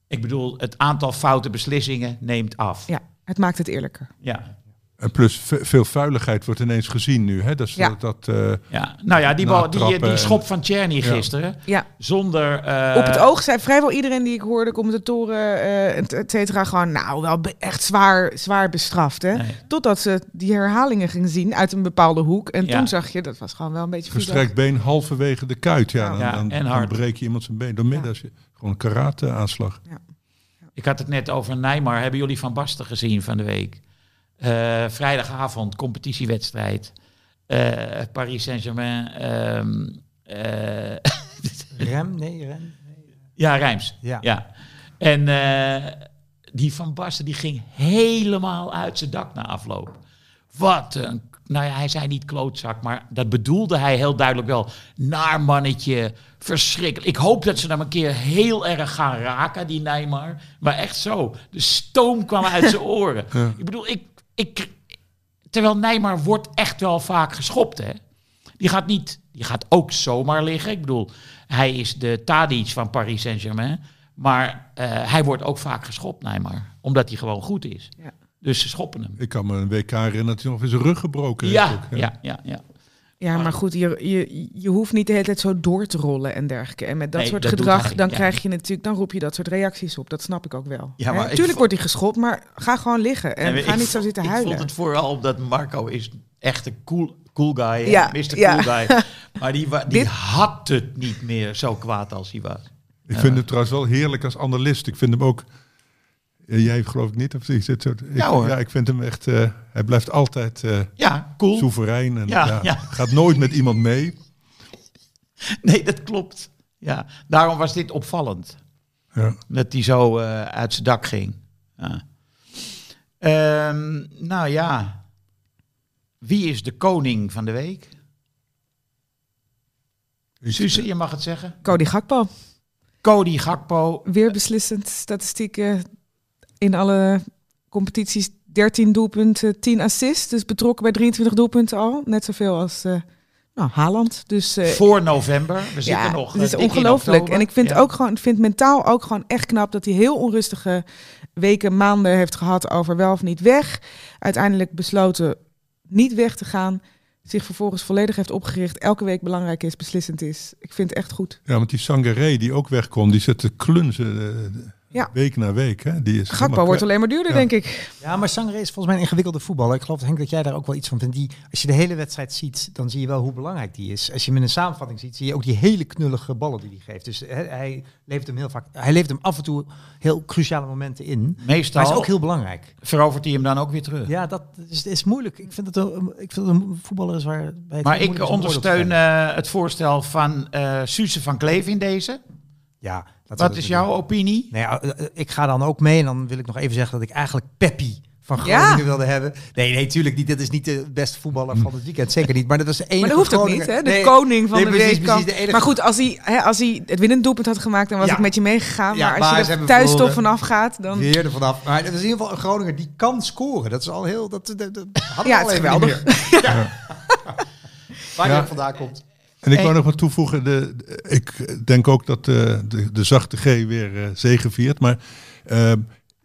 Ik bedoel, het aantal foute beslissingen neemt af. Ja, het maakt het eerlijker. Ja. En plus ve- veel vuiligheid wordt ineens gezien nu. Hè? Dat, is- Ja. dat, dat, eh, Ja, nou ja, die, bal, die, Natrappen die schop van Ja. gisteren, Ja, zonder... eh, op het oog zei vrijwel iedereen die ik hoorde, commentatoren, eh, et et cetera, gewoon nou wel echt zwaar, zwaar bestraft. Hè? Nee. Totdat ze die herhalingen gingen zien uit een bepaalde hoek. En Ja. toen zag je, dat was gewoon wel een beetje vies. verstrekt been halverwege de kuit. Ja, dan, Ja, dan, en dan breek je iemand zijn been door midden. Je, gewoon een karate-aanslag. Ik had het net over Nijmar. Hebben jullie Van Basten gezien van de week? Eh, vrijdagavond, competitiewedstrijd. Eh, Paris Saint-Germain. ehm, eh, Rem? Nee, Rem. ja, Rijms. Ja. Ja. En die Van Basten die ging helemaal uit zijn dak na afloop. Wat een... Nou ja, hij zei niet klootzak, maar dat bedoelde hij heel duidelijk wel. Naar mannetje, verschrikkelijk. Ik hoop dat ze hem een keer heel erg gaan raken, die Neymar. Maar echt zo. De stoom kwam uit zijn oren. Ik bedoel, ik, ik, terwijl Neymar wordt echt wel vaak geschopt, hè. Die gaat niet, die gaat ook zomaar liggen. Ik bedoel, hij is de Tadic van Paris Saint-Germain. Maar eh, hij wordt ook vaak geschopt, Neymar. Omdat hij gewoon goed is. Ja. Dus ze schoppen hem. Ik kan me een WK herinneren dat hij nog eens zijn rug gebroken heeft. Ja, ook, ja, ja, ja. Ja, maar goed, je, je, je hoeft niet de hele tijd zo door te rollen en dergelijke. En met dat Nee, soort dat gedrag, dan ja. krijg je natuurlijk, dan roep je dat soort reacties op. Dat snap ik ook wel. Ja, maar ik Tuurlijk wordt hij geschopt, maar ga gewoon liggen en En ga ik niet zo zitten Ik huilen. vond het vooral omdat Marco is echt een cool, cool guy. hè? Ja, Mr. ja. Cool guy. Maar die, die Dit- had het niet meer zo kwaad als hij was. Ik vind hem trouwens wel heerlijk als analist. Ik vind hem ook... eh, Jij geloof ik niet? Of je zit zo, ik, Ja, hoor. Ja, ik vind hem echt... eh, hij blijft altijd eh, Ja, cool. soeverein. En, Ja, ja, ja. Gaat nooit met iemand mee. Nee, dat klopt. Ja, daarom was dit opvallend. Ja. Dat hij zo eh, uit zijn dak ging. Ja. Ehm, nou ja. Wie is de koning van de week? Suze, je mag het zeggen. Cody Gakpo, Cody Gakpo. weer beslissend. Statistieken in alle competities. 13 doelpunten, 10 assists. Dus betrokken bij 23 doelpunten al. Net zoveel als eh nou, Haaland. Dus eh, Voor november. We zitten ja, nog. het is eh, ongelooflijk. En ik vind, Ja. ook gewoon, ik vind mentaal ook gewoon echt knap dat hij heel onrustige weken, maanden heeft gehad over wel of niet weg. Uiteindelijk besloten niet weg te gaan. Zich vervolgens volledig heeft opgericht. Elke week belangrijk is, beslissend is. Ik vind het echt goed. Ja, want die Sangaré die ook weg kon, die zit te klunzen eh, Ja. week na week. Hè? Die is Gakpo wordt alleen maar duurder, Ja. denk ik. Ja, maar Sangre is volgens mij een ingewikkelde voetballer. Ik geloof Henk dat jij daar ook wel iets van vindt. Die, als je de hele wedstrijd ziet, dan zie je wel hoe belangrijk die is. Als je hem in een samenvatting ziet, zie je ook die hele knullige ballen die hij geeft. Dus hè, hij levert hem heel vaak, hij levert hem af en toe heel cruciale momenten in. Maar Meestal hij is ook heel belangrijk. verovert hij hem dan ook weer terug. Ja, dat is, is moeilijk. Ik vind het een, ik vind een voetballer is waar. bij het Maar ik ondersteun eh, het voorstel van eh Suze van Kleef in deze. Ja, laten Wat dat is doen. jouw opinie? Nee, ja, eh, eh, ik ga dan ook mee en dan wil ik nog even zeggen dat ik eigenlijk Peppi van Ja. Groningen wilde hebben. Nee, nee, tuurlijk niet. Dat is niet de beste voetballer van het weekend. Zeker niet. Maar dat was de enige Maar dat hoeft ook Groninger- niet, hè? De Nee, koning van nee, de precies, week. precies, kan- de enige- Maar goed, als hij, hè, als hij het winnend doelpunt had gemaakt, dan was Ja. ik met je meegegaan. Ja, maar maar als ze je er thuis toch vanaf gaat, dan... Weer er vanaf. Maar dat is in ieder geval een Groninger die kan scoren. Dat is al heel... Dat, dat, dat, dat hadden we Ja, al het is even niet geweldig. Waar Ja. hij vandaan komt. En ik wou nog wat toevoegen. De, de- ik denk ook dat de, de, de zachte G weer eh zegeviert. Maar eh,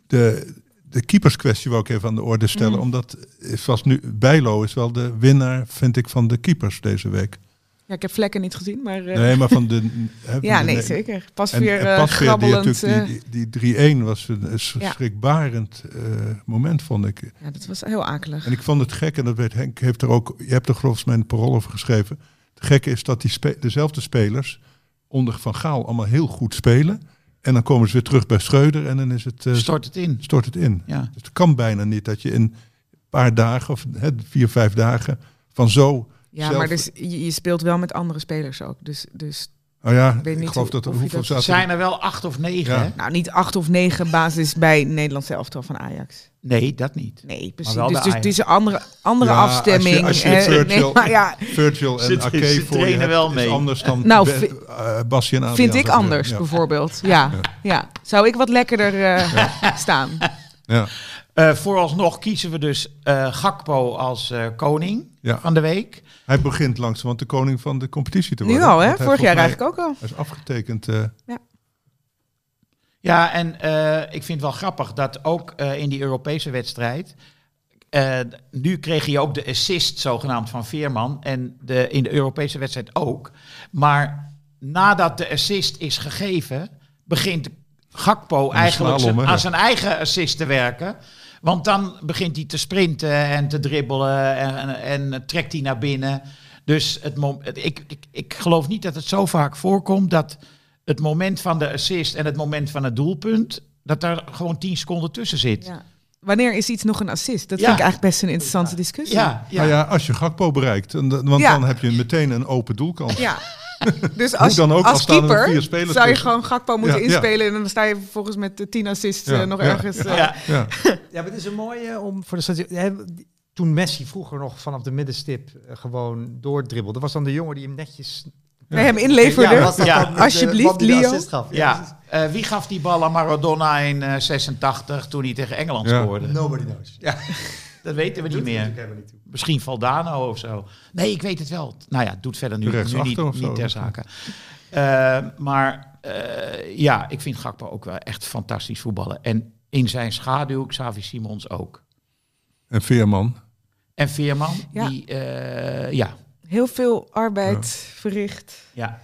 de, de keeperskwestie wou ik even aan de orde stellen. Mm. Omdat is was nu, Bijlo is wel de winnaar, vind ik, van de keepers deze week. Ja, ik heb vlekken niet gezien, maar... eh, Nee, maar van de... hè, ja, nee, zeker. Pas weer en eh, die, eh, die, die, die 3-1 was een, een schrikbarend eh, moment, vond ik. ja, dat was heel akelig. En ik vond het gek, en dat weet Henk, heeft er ook, je hebt er volgens mij een parool over geschreven. Het gekke is dat die spe- dezelfde spelers onder Van Gaal allemaal heel goed spelen. En dan komen ze weer terug bij Schreuder en dan is het, eh, Stort het in. stort het in. Ja. Dus het kan bijna niet dat je in een paar dagen, of hè, vier, vijf dagen, van zo... Ja, zelf- maar dus, je, je speelt wel met andere spelers ook. Dus, dus Oh ja, weet ik niet geloof hoe- dat er hoeveel dat- zaten Zijn er wel acht of negen, Ja. hè? nou, niet acht of negen basis bij Nederlandse elftal van Ajax. Nee, dat niet. Nee, precies. Dus, dus het is een andere, andere Ja, als je- afstemming. als je. Virgil- nee, maar ja, Virgil en ze voor je trainen hebt, wel is mee. anders dan Nou, vi- eh, Basje en Adriaan, vind ik anders, Ja. bijvoorbeeld. Ja, ja. Zou ik wat lekkerder eh, staan? Ja. Eh, vooralsnog kiezen we dus eh, Gakpo als eh, koning Ja. van de week. Hij begint langzaam de koning van de competitie te Nu worden. al, hè? Vorig jaar eigenlijk ook al. Hij is afgetekend. eh, Ja, en eh, ik vind het wel grappig dat ook eh, in die Europese wedstrijd. eh, nu kreeg je ook de assist zogenaamd van Veerman. En de, in de Europese wedstrijd ook. Maar nadat de assist is gegeven, begint Gakpo eigenlijk zijn- aan zijn eigen assist te werken. Want dan begint hij te sprinten en te dribbelen en, en, en trekt hij naar binnen. Dus het- ik, ik, ik geloof niet dat het zo vaak voorkomt dat het moment van de assist en het moment van het doelpunt, dat daar gewoon 10 seconden tussen zit. Ja. Wanneer is iets nog een assist? Dat Ja. vind ik eigenlijk best een interessante discussie. Ja, ja. Nou ja, als je Gakpo bereikt, want Ja. dan heb je meteen een open doelkant. Ja. Dus als, dan ook, als er keeper vier zou je tussen. gewoon Gakpo moeten Ja, ja. inspelen en dan sta je vervolgens met de 10 assists Ja, eh, nog ja, ergens. ja. eh, Ja. Ja. Ja, maar het is een mooie om voor de statistiek. Toen Messi vroeger nog vanaf de middenstip eh, gewoon doordribbelde, was dan de jongen die hem netjes. Bij hem inleverde. Ja, Alsjeblieft, de Leo. gaf? Ja, eh, wie gaf die bal aan Maradona in eh 86 toen hij tegen Engeland Ja. scoorde? Nobody knows. Ja, Dat weten we niet meer. Misschien Valdano of zo. Nee, ik weet het wel. Nou ja, het doet verder nu, nu niet, niet ter zake. Eh, maar eh, ja, ik vind Gakpo ook wel echt fantastisch voetballen. En in zijn schaduw Xavi Simons ook. En Veerman. En Veerman, Ja. die, eh, ja, Heel veel arbeid verricht. ja.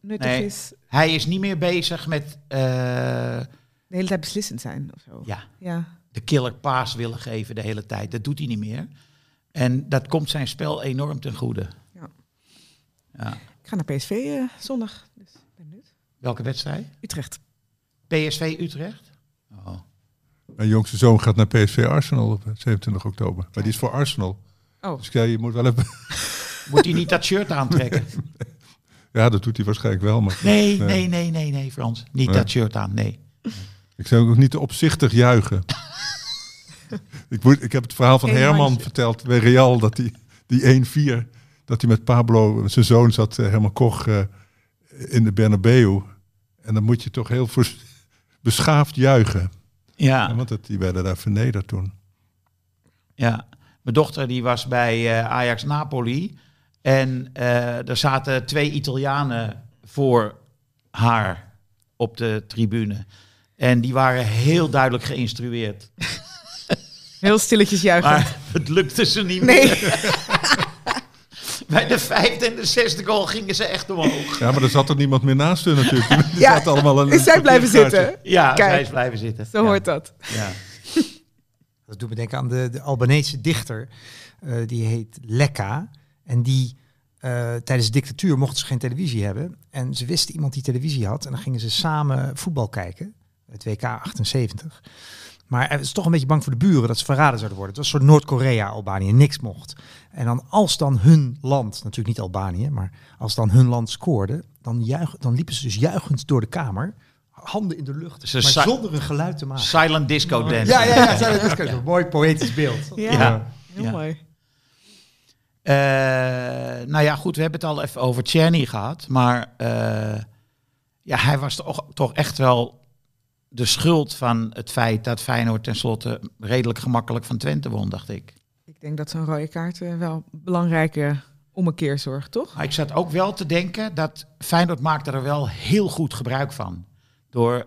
Nuttig Nee. is. Hij is niet meer bezig met eh, De hele tijd beslissend zijn of zo. ja, Ja. de killer paas willen geven de hele tijd. Dat doet hij niet meer. En dat komt zijn spel enorm ten goede. Ja. Ja. Ik ga naar PSV eh, zondag. Dus ben benieuwd. Welke wedstrijd? Utrecht. PSV Utrecht? Oh. Mijn jongste zoon gaat naar PSV Arsenal op 27 oktober. Maar die is voor Arsenal. Oh, Dus ja, je moet wel even... Moet hij niet dat shirt aantrekken? Ja, dat doet hij waarschijnlijk wel. Maar Nee, Nee. nee, nee, nee, nee, Frans. Niet Nee. dat shirt aan, nee. ik zou ook niet te opzichtig juichen. ik, moet, ik heb het verhaal van Geen Herman verteld bij Real. Dat die, die 1-4, dat hij met Pablo, zijn zoon zat, eh, Herman Koch, eh, in de Bernabeu. En dan moet je toch heel beschaafd juichen. Ja, Ja, want het, die werden daar vernederd toen. ja. Mijn dochter die was bij eh, Ajax Napoli. En eh, er zaten twee Italianen voor haar op de tribune. En die waren heel duidelijk geïnstrueerd. heel stilletjes juichen. Maar het lukte ze niet Nee. meer. Bij de vijfde en de zesde goal gingen ze echt omhoog. Ja, maar er zat er niemand meer naast hun natuurlijk. Die Ja, zaten allemaal in Is zij een blijven zitten? Ja, Kijk. zij is blijven zitten. Zo ja. hoort dat. Ja. Dat doet me denken aan de, de Albanese dichter. eh, die heet Lekka. En die eh, tijdens de dictatuur mochten ze geen televisie hebben. En ze wisten iemand die televisie had. En dan gingen ze samen voetbal kijken. Het WK 78. Maar hij was toch een beetje bang voor de buren dat ze verraden zouden worden. Het was een soort Noord-Korea, Albanië, niks mocht. En dan als dan hun land, natuurlijk niet Albanië, maar als dan hun land scoorde, dan, juich, dan liepen ze dus juichend door de kamer, handen in de lucht, Ze maar zonder een geluid te maken. Silent disco dance. Ja, ja, ja, dat is een mooi poëtisch beeld. Ja, Ja. heel Ja. mooi. Eh, nou ja, goed, we hebben het al even over Czerny gehad. Maar eh, ja, hij was toch, toch echt wel de schuld van het feit dat Feyenoord tenslotte redelijk gemakkelijk van Twente won, dacht ik. Ik denk dat zo'n rode kaart eh, wel een belangrijke ommekeer zorgt, toch? Maar ik zat ook wel te denken dat Feyenoord maakte er wel heel goed gebruik van. Door,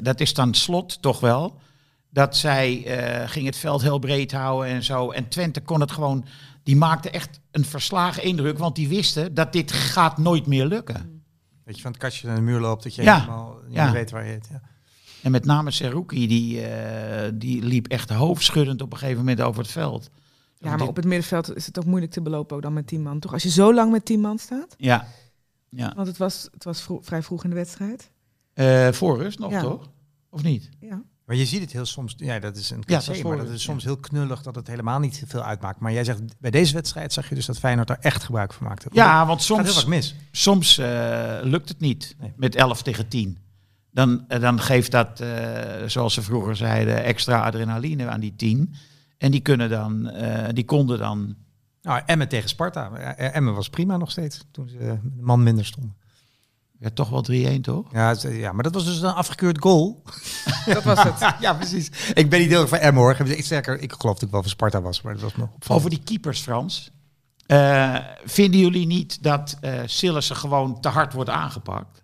dat is dan slot toch wel. Dat zij ging het veld heel breed houden en zo. En Twente kon het gewoon, die maakte echt een verslagen indruk. Want die wisten dat dit gaat nooit meer lukken. Dat je van het kastje naar de muur loopt, dat je Ja. helemaal niet Ja. weet waar je het... Ja. En met name Seruki, die, eh, die liep echt hoofdschuddend op een gegeven moment over het veld. Ja, maar op het middenveld is het ook moeilijk te belopen ook dan met 10 man, toch? Als je zo lang met 10 man staat. Ja, Ja. Want het was, het was vro- vrij vroeg in de wedstrijd. Eh, voor rust nog, Ja. toch? Of niet? Ja. Maar je ziet het heel soms, ja, dat is een Ja, cliché, dat is maar voor- dat is ja. soms heel knullig dat het helemaal niet veel uitmaakt. Maar jij zegt, bij deze wedstrijd zag je dus dat Feyenoord daar echt gebruik van maakte. Ja, want heel soms, mis. soms eh, lukt het niet Nee. met 11 tegen 10. Dan, eh, dan geeft dat, eh, zoals ze vroeger zeiden, extra adrenaline aan die 10. En die, kunnen dan, die konden dan... Nou, Emmen tegen Sparta. Emmen was prima nog steeds, toen ze een man minder stonden. Ja, toch wel 3-1, toch? Ja, ja, maar dat was dus een afgekeurd goal. Dat was het. ja, precies. Ik ben niet heel erg van Emmen hoor. Ik, sterker, ik geloof dat ik wel van Sparta was, maar dat was nog opvallend. Over die keepers, Frans. Eh, vinden jullie niet dat eh Sillissen gewoon te hard wordt aangepakt?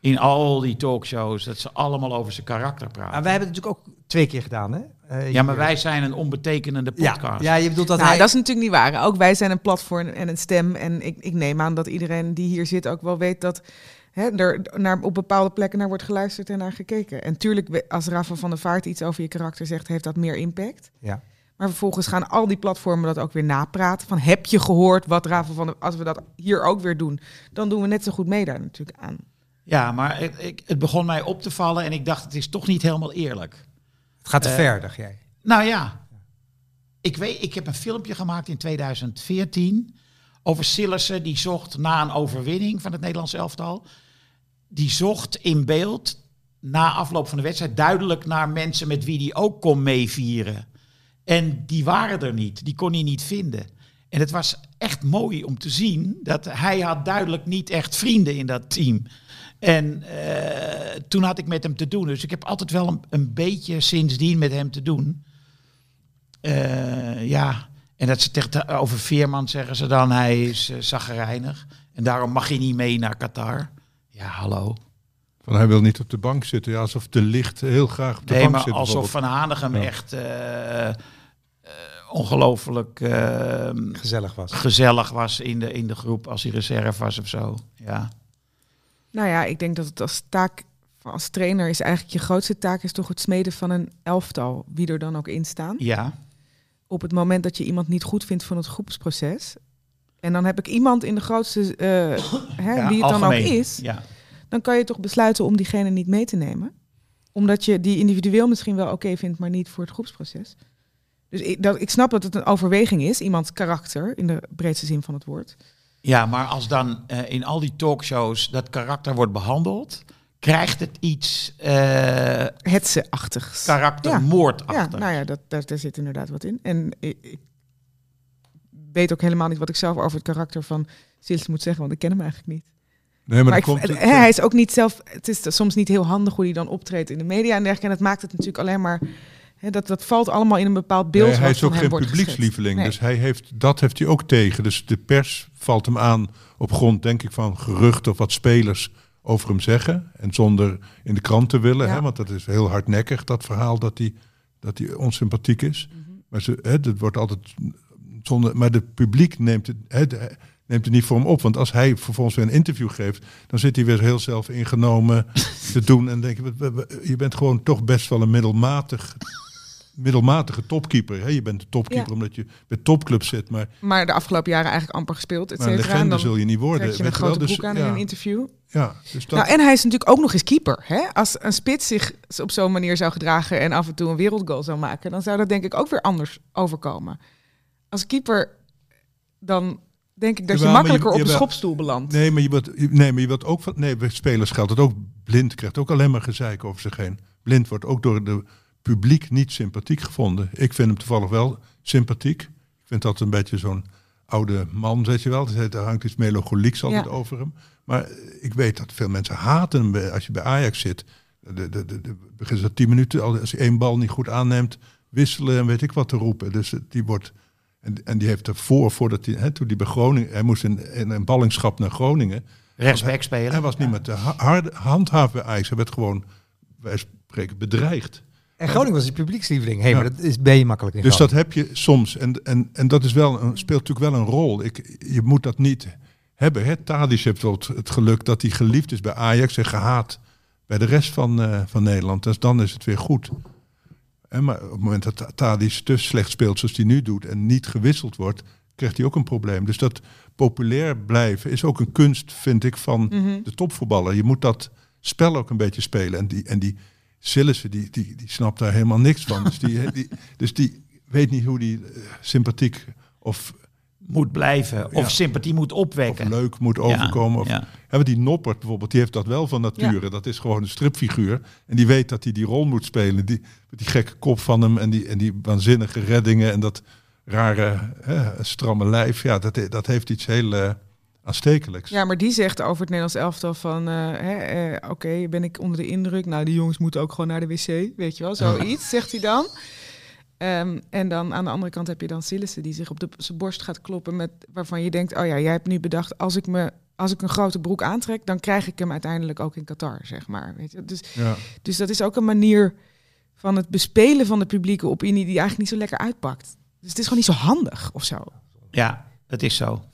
In al die talkshows, dat ze allemaal over zijn karakter praten. Maar wij hebben het natuurlijk ook twee keer gedaan, hè? Eh, ja, maar wij zijn een onbetekenende podcast. ja, je bedoelt dat nou, hij... dat is natuurlijk niet waar. Ook wij zijn een platform en een stem. En ik, ik neem aan dat iedereen die hier zit ook wel weet dat hè, er naar, op bepaalde plekken naar wordt geluisterd en naar gekeken. En tuurlijk, als Rafa van der Vaart iets over je karakter zegt, heeft dat meer impact. Ja. Maar vervolgens gaan al die platformen dat ook weer napraten. Van heb je gehoord wat Rafa van der... Als we dat hier ook weer doen, dan doen we net zo goed mee daar natuurlijk aan. Ja, maar ik, het begon mij op te vallen en ik dacht, het is toch niet helemaal eerlijk. Het gaat te Eh, ver, dacht jij. Nou ja, ik, weet, ik heb een filmpje gemaakt in 2014 over Sillissen. Die zocht na een overwinning van het Nederlands elftal. Die zocht in beeld na afloop van de wedstrijd duidelijk naar mensen met wie die ook kon meevieren. En die waren er niet, die kon hij niet vinden. En het was echt mooi om te zien dat hij had duidelijk niet echt vrienden in dat team. En eh, toen had ik met hem te doen. Dus ik heb altijd wel een, een beetje sindsdien met hem te doen. Eh, ja, en dat ze tegen, over Veerman zeggen ze dan, hij is uh. En daarom mag hij niet mee naar Qatar. Ja, hallo. Van hij wil niet op de bank zitten. Ja, alsof de licht heel graag op de Nee, bank maar alsof. Van Hanegem Ja. echt eh, eh, ongelooflijk Gezellig was. gezellig was in de, in de groep als hij reserve was of zo. Ja. Nou ja, ik denk dat het als taak, als trainer is eigenlijk je grootste taak is toch het smeden van een elftal, wie er dan ook in staan. ja. Op het moment dat je iemand niet goed vindt van het groepsproces. En dan heb ik iemand in de grootste, eh, hè, Ja, wie het dan ook is. Ja. Dan kan je toch besluiten om diegene niet mee te nemen. Omdat je die individueel misschien wel oké vindt, maar niet voor het groepsproces. Dus ik, dat, ik snap dat het een overweging is, iemands karakter, in de breedste zin van het woord. Ja, maar als dan eh, in al die talkshows dat karakter wordt behandeld, krijgt het iets eh Hetze-achtigs. karaktermoordachtig. Ja, nou ja, dat, daar, daar zit inderdaad wat in. En ik, ik weet ook helemaal niet wat ik zelf over het karakter van Silas moet zeggen, want ik ken hem eigenlijk niet. Nee, maar, Maar, ik, komt hij is ook niet zelf. Het is soms niet heel handig hoe hij dan optreedt in de media en dergelijke. En dat maakt het natuurlijk alleen maar. Dat, dat valt allemaal in een bepaald beeld. Nee, hij is ook geen publiekslieveling. Dus hij heeft, dat heeft hij ook tegen. Dus de pers valt hem aan op grond, denk ik, van geruchten of wat spelers over hem zeggen. En zonder in de krant te willen. Ja. Hè, want dat is heel hardnekkig, dat verhaal dat hij, dat hij onsympathiek is. Mhm. Maar ze, hè, dat wordt altijd zonder. Maar het publiek neemt het, hè, neemt het niet voor hem op. Want als hij vervolgens weer een interview geeft, dan zit hij weer heel zelf ingenomen te doen. En denk je, je bent gewoon toch best wel een middelmatig. Middelmatige topkeeper. Hè? Je bent de topkeeper Ja. omdat je bij topclubs zit. Maar, Maar de afgelopen jaren eigenlijk amper gespeeld. Et maar een legende dan zul je niet worden. je een weet je wel? grote Dus, broek aan ja, in een interview. ja, dus dat, Nou, en hij is natuurlijk ook nog eens keeper. Hè? Als een spits zich op zo'n manier zou gedragen en af en toe een wereldgoal zou maken, dan zou dat denk ik ook weer anders overkomen. Als keeper, dan denk ik dat je makkelijker je- op een jawel. schopstoel belandt. Nee, maar je je- nee, maar je wilt ook van. Nee, bij spelers geldt het ook. Blind krijgt ook alleen maar gezeik over zich heen. Blind wordt ook door de publiek niet sympathiek gevonden. Ik vind hem toevallig wel sympathiek. Ik vind dat een beetje zo'n oude man, weet je wel. Er hangt iets melancholieks altijd Ja. over hem. Maar ik weet dat veel mensen haten hem als je bij Ajax zit. De, de, de, de, begin ze tien minuten, al- als hij één bal niet goed aanneemt, wisselen en weet ik wat te roepen. Dus eh, die wordt. En, en die heeft ervoor, voordat hij, hè, toen hij bij Groningen, hij moest in, in een ballingschap naar Groningen. Rechtsback spelen. Hij was niet met de ha- harde handhaven bij Ajax. Hij werd gewoon, wij spreken, bedreigd. En Groningen was die publiekslieveling. Hé, Ja. maar dat is, ben je makkelijk in Dus dat heb je soms. En, en, en dat is wel een, speelt natuurlijk wel een rol. Ik, je moet dat niet hebben. Hè? Tadic heeft wel het, het geluk dat hij geliefd is bij Ajax en gehaat bij de rest van, eh, van Nederland. Dus dan is het weer goed. Hè, maar op het moment dat Tadic te slecht speelt zoals hij nu doet en niet gewisseld wordt, krijgt hij ook een probleem. Dus dat populair blijven is ook een kunst, vind ik, van Mhm. de topvoetballer. Je moet dat spel ook een beetje spelen. En die, en die Sillissen, die, die, die snapt daar helemaal niks van. Dus die, die, dus die weet niet hoe die eh, sympathiek of, Moet blijven. Of Ja. sympathie moet of opwekken. leuk moet overkomen. Of, ja. Maar die Noppert bijvoorbeeld, die heeft dat wel van nature. Dat is gewoon een stripfiguur. En die weet dat hij die rol moet spelen. Die, met die gekke kop van hem en die, en die waanzinnige reddingen en dat rare hè, stramme lijf. Ja, dat, dat heeft iets heel eh, aanstekelijks. Ja, maar die zegt over het Nederlands elftal van... eh, hè, eh, oké, ben ik onder de indruk? Nou, die jongens moeten ook gewoon naar de wc, weet je wel. Zoiets, zegt hij dan. Ehm, en dan aan de andere kant heb je dan Sillissen die zich op de, zijn borst gaat kloppen... Met, waarvan je denkt, oh ja, jij hebt nu bedacht... als ik, me, als ik een grote broek aantrek, dan krijg ik hem uiteindelijk ook in Qatar, zeg maar. Weet je? Dus, Ja. dus dat is ook een manier van het bespelen van de publieke opinie... die eigenlijk niet zo lekker uitpakt. Dus het is gewoon niet zo handig of zo. Ja, dat is zo.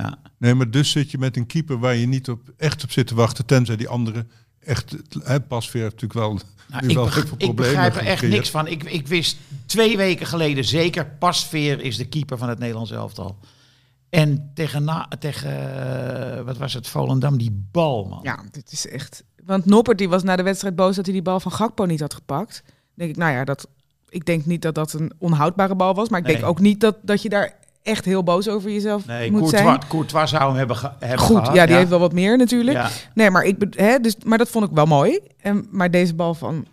Ja. Nee, maar dus zit je met een keeper waar je niet op, echt op zit te wachten, tenzij die andere echt, hè, Pasveer heeft natuurlijk wel, Nou, nu ik, wel beg- heel veel ik problemen begrijp er echt niks van. Ik, ik wist twee weken geleden zeker, Pasveer is de keeper van het Nederlands elftal. En tegen, na, tegen eh, wat was het, Volendam, die bal, man. Ja, dit is echt. Want Noppert die was na de wedstrijd boos dat hij die bal van Gakpo niet had gepakt. Dan denk ik, nou ja, dat, ik denk niet dat dat een onhoudbare bal was. Maar ik denk Nee. ook niet dat, dat je daar echt heel boos over jezelf Nee, moet Courtois, zijn. Courtois zou hem hebben, ge- hebben Goed, gehad. ja, die heeft wel wat meer natuurlijk. Ja. Nee, maar, ik, hè, dus, maar dat vond ik wel mooi. En, maar deze bal van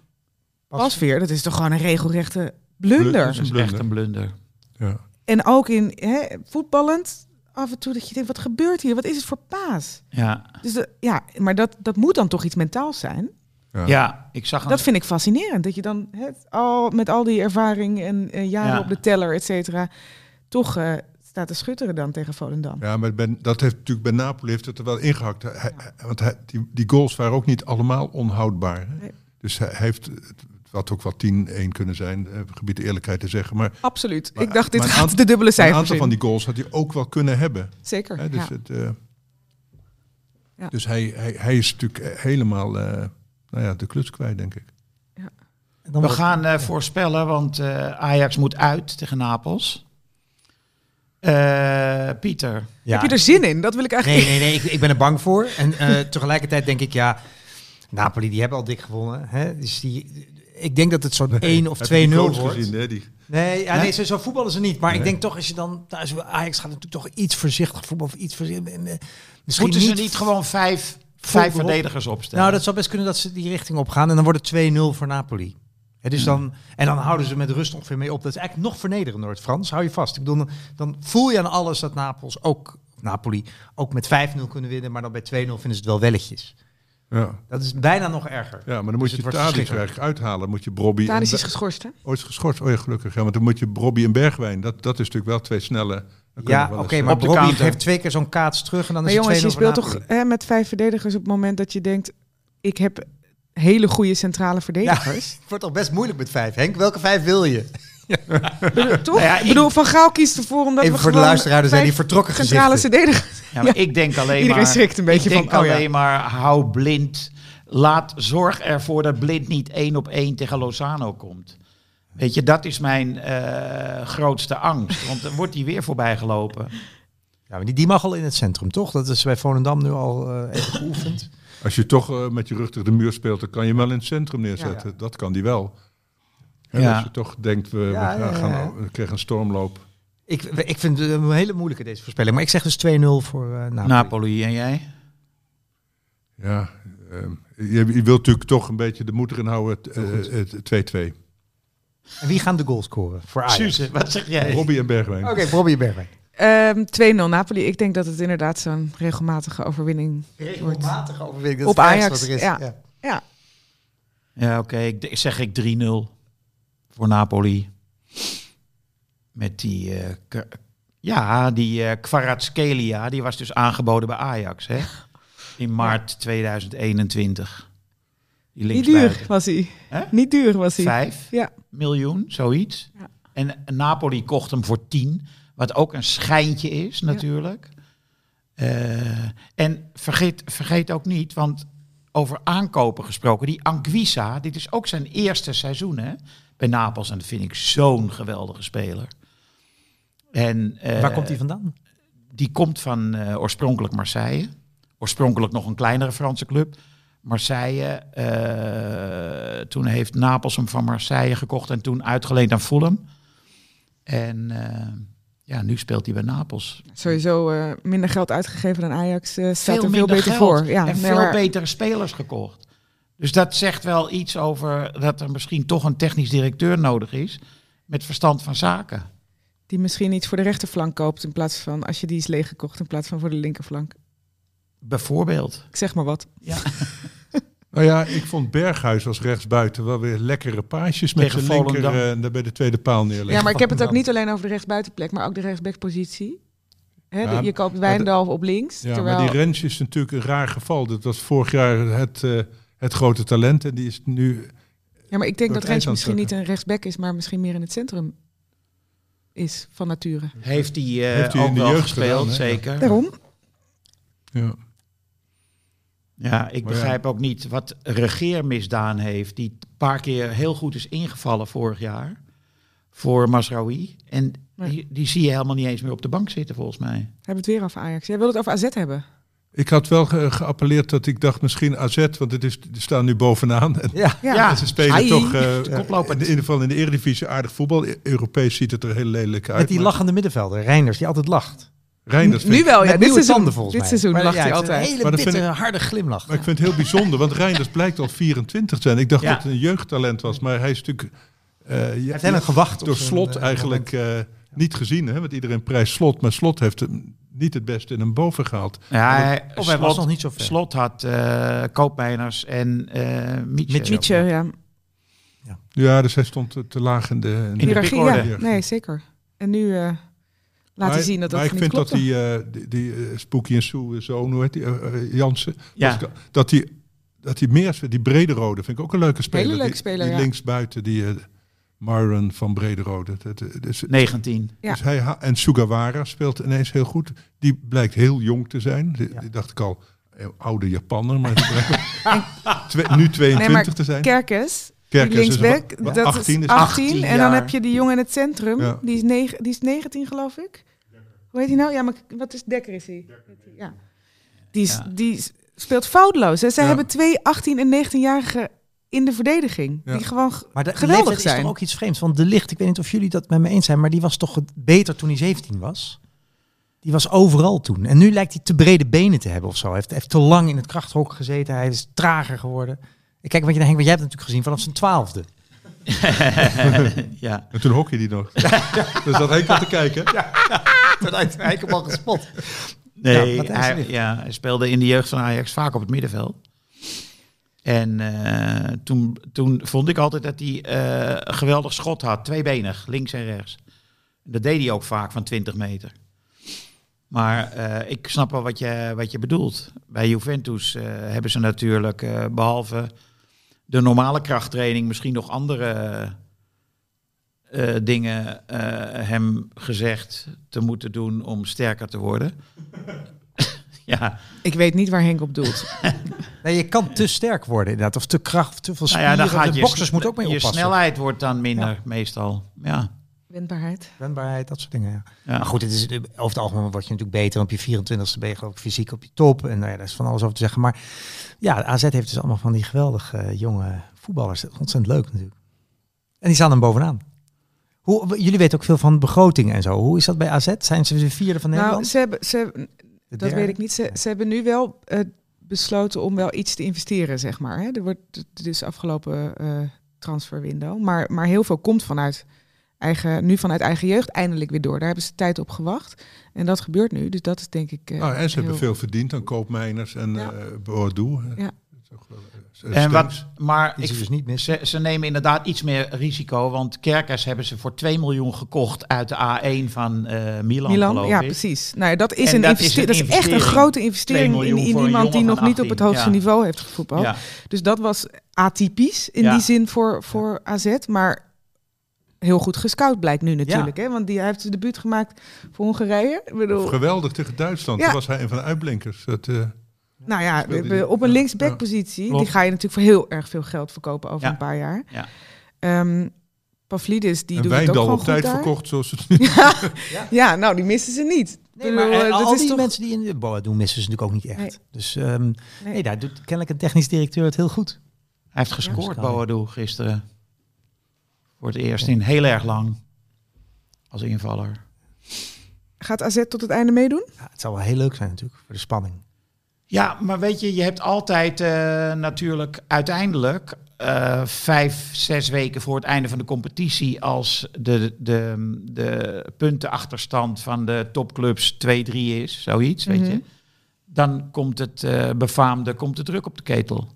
Pasveer, dat is toch gewoon een regelrechte blunder. Blun- Dat is Blunder. echt een blunder. Ja. En ook in hè, voetballend, af en toe dat je denkt, wat gebeurt hier? Wat is het voor paas? Ja. Dus de- ja, maar dat, dat moet dan toch iets mentaals zijn? Ja. ja, ik zag een, Dat vind ik fascinerend. Dat je dan het, al, met al die ervaring en eh, jaren Ja. op de teller, et cetera, toch eh, staat te schutteren dan tegen Volendam. Ja, maar ben, dat heeft natuurlijk bij Napoli heeft het er wel ingehakt. Hij, hij- want hij, die, die goals waren ook niet allemaal onhoudbaar. Hè? Nee. Dus hij heeft, het had ook wel 10-1 kunnen zijn, eh, gebied de eerlijkheid te zeggen. Maar, Absoluut. Maar- ik dacht, dit gaat aantal- de dubbele maar een cijfers aantal in. van die goals had hij ook wel kunnen hebben. Zeker, Hè? Dus, ja. het, eh, Ja. dus hij, hij, hij is natuurlijk helemaal eh, nou ja, de kluts kwijt, denk ik. Dan We gaan voorspellen, want eh, Ajax moet uit tegen Napels. Eh, Pieter. Ja. Heb je er zin in? Dat wil ik Nee, eigenlijk... nee, nee, ik, ik ben er bang voor. En eh, tegelijkertijd denk ik, ja, Napoli die hebben al dik gewonnen. Hè? Dus die, ik denk dat het zo'n 1 of 2-0 Heb je die goals wordt. gezien, hè? Die, Nee, ja, Nee? nee zo, voetballen ze niet. Maar ik Nee. denk toch, als je dan thuis... Ajax gaat natuurlijk toch iets voorzichtig voetballen. Of iets voorzichtig. eh, Misschien Moeten ze niet gewoon vijf, vijf verdedigers opstellen? Nou, dat zou best kunnen dat ze die richting op gaan. En dan wordt het 2-0 voor Napoli. Hè, dus dan, en dan houden ze met rust ongeveer mee op. Dat is eigenlijk nog vernederender, het Frans. Hou je vast. Ik bedoel, dan, voel je aan alles dat Napels ook, Napoli ook met 5-0 kunnen winnen. Maar dan bij 2-0 vinden ze het wel welletjes. ja. Dat is bijna nog erger. ja, maar dan moet Dus je het Tadic eigenlijk uithalen. Moet je Brobby... Tadic is geschorst, hè? Ooit geschorst. Oh ja, gelukkig. Ja, want dan moet je Brobby en Bergwijn. Dat, dat is natuurlijk wel twee snelle... Ja, oké, maar op de Bobby counter. geeft twee keer zo'n kaats terug en dan Maar is jongens, je het 2-0 voor speelt toch hè, met vijf verdedigers op het moment dat je denkt... ik heb hele goede centrale verdedigers. Het wordt toch best moeilijk met vijf. Henk, welke vijf wil je? Bedoel, toch? Nou ja, ik ik- bedoel, Van Gaal kiest ervoor omdat Even we voor de luisteraars, er zijn die vertrokken centrale gezichten. verdedigers. Ja, maar ik denk alleen Iedereen maar... schrikt een beetje ik denk van, oh ja. alleen maar, hou blind. Laat, zorg ervoor dat blind niet één op één tegen Lozano komt. Weet je, dat is mijn eh, grootste angst. Want dan wordt hij weer voorbij gelopen. Ja, maar die, die mag al in het centrum, toch? Dat is bij Volendam nu al eh, even geoefend. Als je toch eh, met je rug tegen de muur speelt, dan kan je hem wel in het centrum neerzetten. Dat kan die wel. En Ja. Als je toch denkt, we, we gaan, ja, ja. gaan- we krijgen een stormloop. Ik, ik vind het een hele moeilijke deze voorspelling. Maar ik zeg dus 2-0 voor eh Napoli. Napoli en jij? Ja, ehm, je, je wilt natuurlijk toch een beetje de moed erin houden. het, eh, Het 2-2. En wie gaan de goal scoren voor Ajax? Suze, wat zeg jij? Robbie en Bergwijn. Oké, Bobby Bergwijn. Ehm 2-0 Napoli. Ik denk dat het inderdaad zo'n regelmatige overwinning wordt. Regelmatig overwinning. dat Op is Ajax, wat er is. ja. Ja, Ja, oké. Ik zeg ik 3-0 voor Napoli. Met die... eh, K- ja, die eh Kvaratskhelia, die was dus aangeboden bij Ajax, hè? In maart 2021. Die niet duur was hij. Niet duur was hij. Vijf Ja. miljoen, zoiets. Ja. En Napoli kocht hem voor 10, wat ook een schijntje is natuurlijk. Eh, en vergeet, vergeet ook niet, want over aankopen gesproken, die Anguissa, dit is ook zijn eerste seizoen hè, bij Napels. En dat vind ik zo'n geweldige speler. En, eh, Waar komt die vandaan? Die komt van eh, oorspronkelijk Marseille. Oorspronkelijk nog een kleinere Franse club. Marseille. toen heeft Napels hem van Marseille gekocht en toen uitgeleend aan Fulham. En ja, nu speelt hij bij Napels. Sowieso eh, minder geld uitgegeven dan Ajax. eh, staat er veel beter geld voor. Ja, en veel maar- betere spelers gekocht. Dus dat zegt wel iets over dat er misschien toch een technisch directeur nodig is. Met verstand van zaken. Die misschien iets voor de rechterflank koopt in plaats van als je die is leeggekocht in plaats van voor de linkerflank. Bijvoorbeeld. Ik zeg maar wat. Nou ja, ik vond Berghuis als rechtsbuiten wel weer lekkere paasjes met zijn linker Volendam. eh, bij de tweede paal neerleggen. Ja, maar ik heb het ook niet alleen over de rechtsbuitenplek, maar ook de rechtsbackpositie. Ja, de- je koopt Wijndal op links. Ja, terwijl... maar die Rens is natuurlijk een raar geval. Dat was vorig jaar het, eh, het grote talent en die is nu... ja, maar ik denk dat Rens misschien niet een rechtsback is, maar misschien meer in het centrum is van nature. Heeft hij, eh, hij ook in de wel jeugd gespeeld, gedaan, zeker. Daarom. Ja. Ja, ik Maar ja. begrijp ook niet wat Regeer misdaan heeft. Die een paar keer heel goed is ingevallen vorig jaar. Voor Masraoui. En Nee. die, die zie je helemaal niet eens meer op de bank zitten, volgens mij. Hebben we het weer over Ajax. Jij wil het over AZ hebben. Ik had wel ge- geappelleerd dat ik dacht misschien AZ, want het is, die staan nu bovenaan. En Ja, Ja, Ja. ze spelen Ai. toch eh, koploper. in ieder geval in de Eredivisie aardig voetbal. E- Europees ziet het er heel lelijk uit. met die maar lachende middenvelder, Reinders, die altijd lacht. Reinders nu wel, ja. Met Dit seizoen, tanden volgens dit mij. seizoen Maar lacht ja, hij altijd. Een hele Maar bittere, harde glimlach. Maar ik vind het heel bijzonder, want Reinders blijkt al 24 te zijn. Ik dacht Ja. dat het een jeugdtalent was, maar hij is natuurlijk... eh, Hij heeft helemaal gewacht door Slot eh, eigenlijk eh, niet gezien. Hè? Want iedereen prijst Slot, maar Slot heeft hem niet het beste in hem boven gehaald. Ja, hij, Of hij was nog niet zo ver. Slot had eh Koopmeiners en eh Mietje. Ja. Ja, dus hij stond te, laag in de... in de- de ja. Nee, zeker. En nu eh laat hij Maar- zien dat dat maar ik vind klopt. dat die, eh, die, die eh, Spooky en Sue zoon, hoe heet die, eh, eh, Jansen, Ja. dat, dat die, dat die meer, die Brederode vind ik ook een leuke speler. Hele leuke die, speler, die ja. linksbuiten, die uh, Myron van Brederode. Dat, dat, dus, 19. Ja. dus hij, en Sugawara speelt ineens heel goed. Die blijkt heel jong te zijn. Die, Ja. die dacht ik al, eh, oude Japanner, maar die nu 22 Nee, maar te zijn. Kerkes, Kerkers die is linksback, dat 18 is is 18. 18 en dan heb je die jongen in het centrum, Ja. die, is negen, die is 19 geloof ik. Hoe heet hij nou? Ja, maar wat is Dekker is hij? Ja. Die, is, Ja. die speelt foutloos. Hè. Zij Ja. hebben twee 18 en 19-jarigen in de verdediging. Ja. Die gewoon Maar de, geweldig leeftijd is zijn. toch ook iets vreemds. Want De Licht, ik weet niet of jullie dat met me eens zijn, maar die was toch beter toen hij 17 was. Die was overal toen. En nu lijkt hij te brede benen te hebben of zo. Hij heeft, heeft te lang in het krachthok gezeten. Hij is trager geworden. Ik kijk wat je naar Henk, want jij hebt het natuurlijk gezien vanaf zijn twaalfde. ja. En toen hockey die nog. dus dat Henk al te kijken. Toen hem al gespot. Nee, Ja, hij, ja, hij speelde in de jeugd van Ajax vaak op het middenveld. En eh, toen, toen vond ik altijd dat hij eh, een geweldig schot had. Tweebenig, links en rechts. Dat deed hij ook vaak van 20 meter. Maar eh, ik snap wel wat je, wat je bedoelt. Bij Juventus hebben ze natuurlijk, eh, behalve de normale krachttraining, misschien nog andere eh, dingen eh, hem gezegd te moeten doen om sterker te worden. ja, Ik weet niet waar Henk op doelt. Nee, je kan te sterk worden inderdaad. Of te kracht, te veel nou spieren. ja, dan gaat de je, boxers moeten ook mee je oppassen. snelheid wordt dan minder meestal. Ja. Wendbaarheid. Wendbaarheid, dat soort dingen, ja. Ja. Maar goed, het is, over het algemeen word je natuurlijk beter. Op je 24ste ben je ik fysiek op je top. En nou ja, daar is van alles over te zeggen. Maar ja, de AZ heeft dus allemaal van die geweldige eh, jonge voetballers. Ontzettend leuk natuurlijk. En die staan dan bovenaan. Hoe, jullie weten ook veel van begrotingen en zo. Hoe is dat bij AZ? Zijn ze de vierde van Nou, Nederland? ze hebben, ze, De dat weet ik niet. Ze, ze hebben nu wel eh, besloten om wel iets te investeren, zeg maar. Hè. Er wordt dus afgelopen eh transferwindow. Maar, maar heel veel komt vanuit eigen, nu vanuit eigen jeugd eindelijk weer door. Daar hebben ze tijd op gewacht. En dat gebeurt nu. Dus dat is denk ik. eh, Nou, en ze hebben veel verdiend aan Koopmeiners en Ja. eh Bordeaux. Ja. Eh, En wat, maar ik, ze dus niet ze, ze nemen inderdaad iets meer risico. Want Kerkers hebben ze voor 2 miljoen gekocht uit de A1 van eh, Milan, Milan, geloof ja, precies. Nou, dat is En een dat is een Dat is echt een grote investering in, iemand die nog niet op het 18, hoogste ja. niveau heeft gevoetbald. Ja. Dus dat was atypisch in Ja. die zin voor, voor AZ. Maar heel goed gescout blijkt nu natuurlijk. Hè? Want die, hij heeft zijn debuut gemaakt voor Hongarije. Ik bedoel, Geweldig tegen Duitsland. Ja. Toen was hij een van de uitblinkers. Dat, eh, nou ja, die. op een Ja. linksback positie. Klopt. Die ga je natuurlijk voor heel erg veel geld verkopen over Ja. een paar jaar. Ja. Ehm, Pavlidis, die en doet het ook gewoon op tijd daar. verkocht, zoals het nu Ja, nou, die missen ze niet. Nee, maar bedoel, eh, eh, dat al is die toch- mensen die in de Boa doen, missen ze natuurlijk ook niet echt. Nee. Dus ehm, nee. daar doet kennelijk een technisch directeur het heel goed. Hij heeft gescoord, Ja. Boadu, gisteren. Voor het eerst in heel erg lang. Als invaller. Gaat AZ tot het einde meedoen? Ja, het zou wel heel leuk zijn natuurlijk, voor de spanning. Ja, maar weet je, je hebt altijd eh, natuurlijk uiteindelijk eh, vijf, zes weken voor het einde van de competitie, als de, de, de puntenachterstand van de topclubs 2-3 is, zoiets, weet Mhm. je. Dan komt het eh, befaamde, komt de druk op de ketel.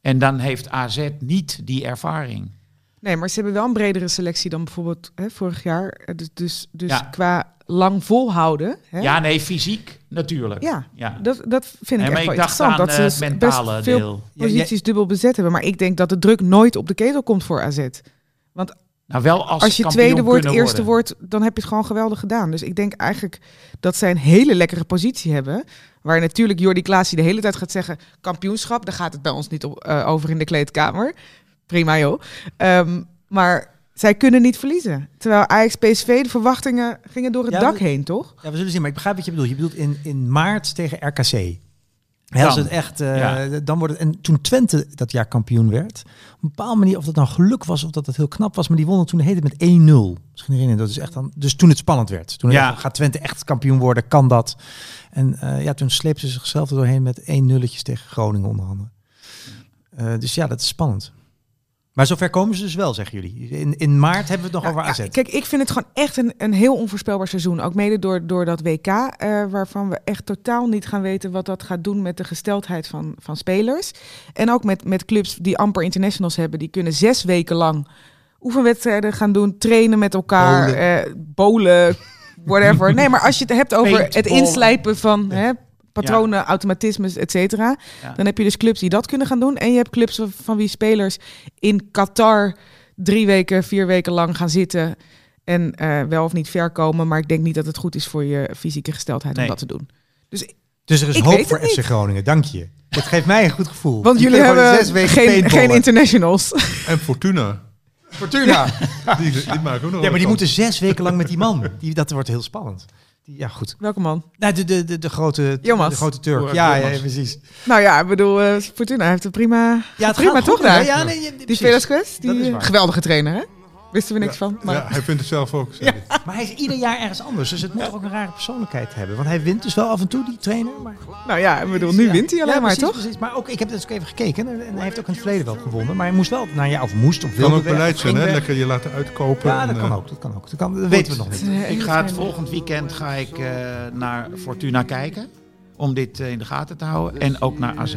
En dan heeft AZ niet die ervaring. Nee, maar ze hebben wel een bredere selectie dan bijvoorbeeld hè, vorig jaar. Dus, dus, dus Ja. qua lang volhouden. Hè? Ja, nee, fysiek natuurlijk. Ja, ja. Dat, dat vind ik Nee, echt wel ik dacht interessant. dat eh, ze het s- mentale best veel deel. Ja, posities dubbel bezet hebben. Maar ik denk dat de druk nooit op de ketel komt voor AZ. Nou, wel als, Als je tweede wordt, eerste wordt, dan heb je het gewoon geweldig gedaan. Dus ik denk eigenlijk dat zij een hele lekkere positie hebben. Waar natuurlijk Jordi Klaasie de hele tijd gaat zeggen... kampioenschap, daar gaat het bij ons niet op, eh, over in de kleedkamer. Prima joh. Ehm, maar zij kunnen niet verliezen. Terwijl Ajax PSV, de verwachtingen gingen door het Ja, dak we- heen, toch? Ja, we zullen zien, maar ik begrijp wat je bedoelt. Je bedoelt in, in maart tegen RKC. Hè, als Dan. het echt, eh, Ja. dan wordt het, en toen Twente dat jaar kampioen werd, op een bepaalde manier, of dat nou geluk was of dat het heel knap was, maar die wonnen toen heet het met 1-0. Misschien herinner dat is echt dan, dus toen het spannend werd. Toen Ja. gaat Twente echt kampioen worden, kan dat? En eh, ja, toen sleepten ze zichzelf er doorheen met 1 nulletjes tegen Groningen onder andere. Eh, dus ja, dat is spannend. Maar zover komen ze dus wel, zeggen jullie. In, in maart hebben we het nog Ja, over AZ. ja, kijk, ik vind het gewoon echt een, een heel onvoorspelbaar seizoen. Ook mede door, door dat WK, eh, waarvan we echt totaal niet gaan weten wat dat gaat doen met de gesteldheid van, van spelers. En ook met, met clubs die amper internationals hebben, die kunnen zes weken lang oefenwedstrijden gaan doen, trainen met elkaar, Bowlen. eh, bowlen, whatever. Nee, maar als je het hebt over het inslijpen van hè, patronen, automatismes, et cetera, Ja. dan heb je dus clubs die dat kunnen gaan doen. En je hebt clubs van wie spelers in Qatar drie weken, vier weken lang gaan zitten. En eh, wel of niet ver komen. Maar ik denk niet dat het goed is voor je fysieke gesteldheid Nee. om dat te doen. Dus, Dus er is Ik hoop voor FC Groningen, dank je. Dat geeft mij een goed gevoel. want jullie hebben zes weken geen, geen internationals. En Fortuna. Fortuna. Die, die maken ook nog Ja, maar die moeten zes weken lang met die man. Die, dat wordt heel spannend. Ja, goed. Welke man? Nou, de, de, de, de grote, Jomas. de grote Turk. Ja, ja, precies. Nou ja, ik bedoel, eh, Fortuna heeft het prima, Ja, het prima toch goed, daar. Ja, nee, ja, die precies. Die geweldige trainer hè? Wisten we niks van. Maar... Ja, hij vindt het zelf ook. hij. Maar hij is ieder jaar ergens anders. Dus het moet ook een rare persoonlijkheid hebben. Want hij wint dus wel af en toe, die trainer. Maar... Nou ja, ik bedoel, nu Ja. wint hij alleen Ja, maar, precies, toch? Precies. Maar ook, ik heb dus ook even gekeken. En, hij heeft ook in het verleden wel gewonnen. Maar hij moest wel, nou ja, of moest, of Kan ook beleid zijn, hè? Lekker je laten uitkopen. Ja, en, dat eh, kan ook. Dat kan ook. Dat, kan, dat weten we nog niet. Eh, Ik ga het volgend weekend ga ik, eh, naar Fortuna kijken. Om dit eh, in de gaten te houden. En ook naar AZ.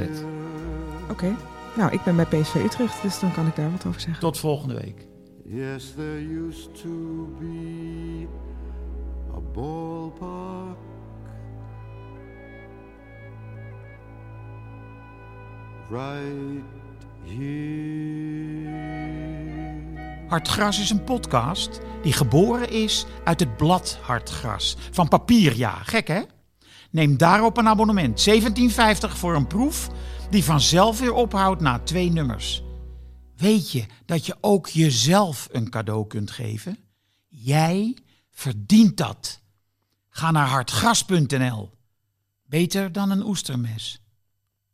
Oké. Nou, ik ben bij PSV Utrecht, dus dan kan ik daar wat over zeggen. Tot volgende week. Yes, there used to be a ballpark right here. Hartgras is een podcast die geboren is uit het blad Hartgras. Van papier, ja. Gek, hè? Neem daarop een abonnement. 17,50 voor een proef die vanzelf weer ophoudt na twee nummers. Weet je dat je ook jezelf een cadeau kunt geven? Jij verdient dat. Ga naar hartgras.nl. Beter dan een oestermes.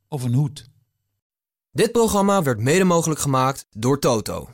Of een hoed. Dit programma werd mede mogelijk gemaakt door Toto.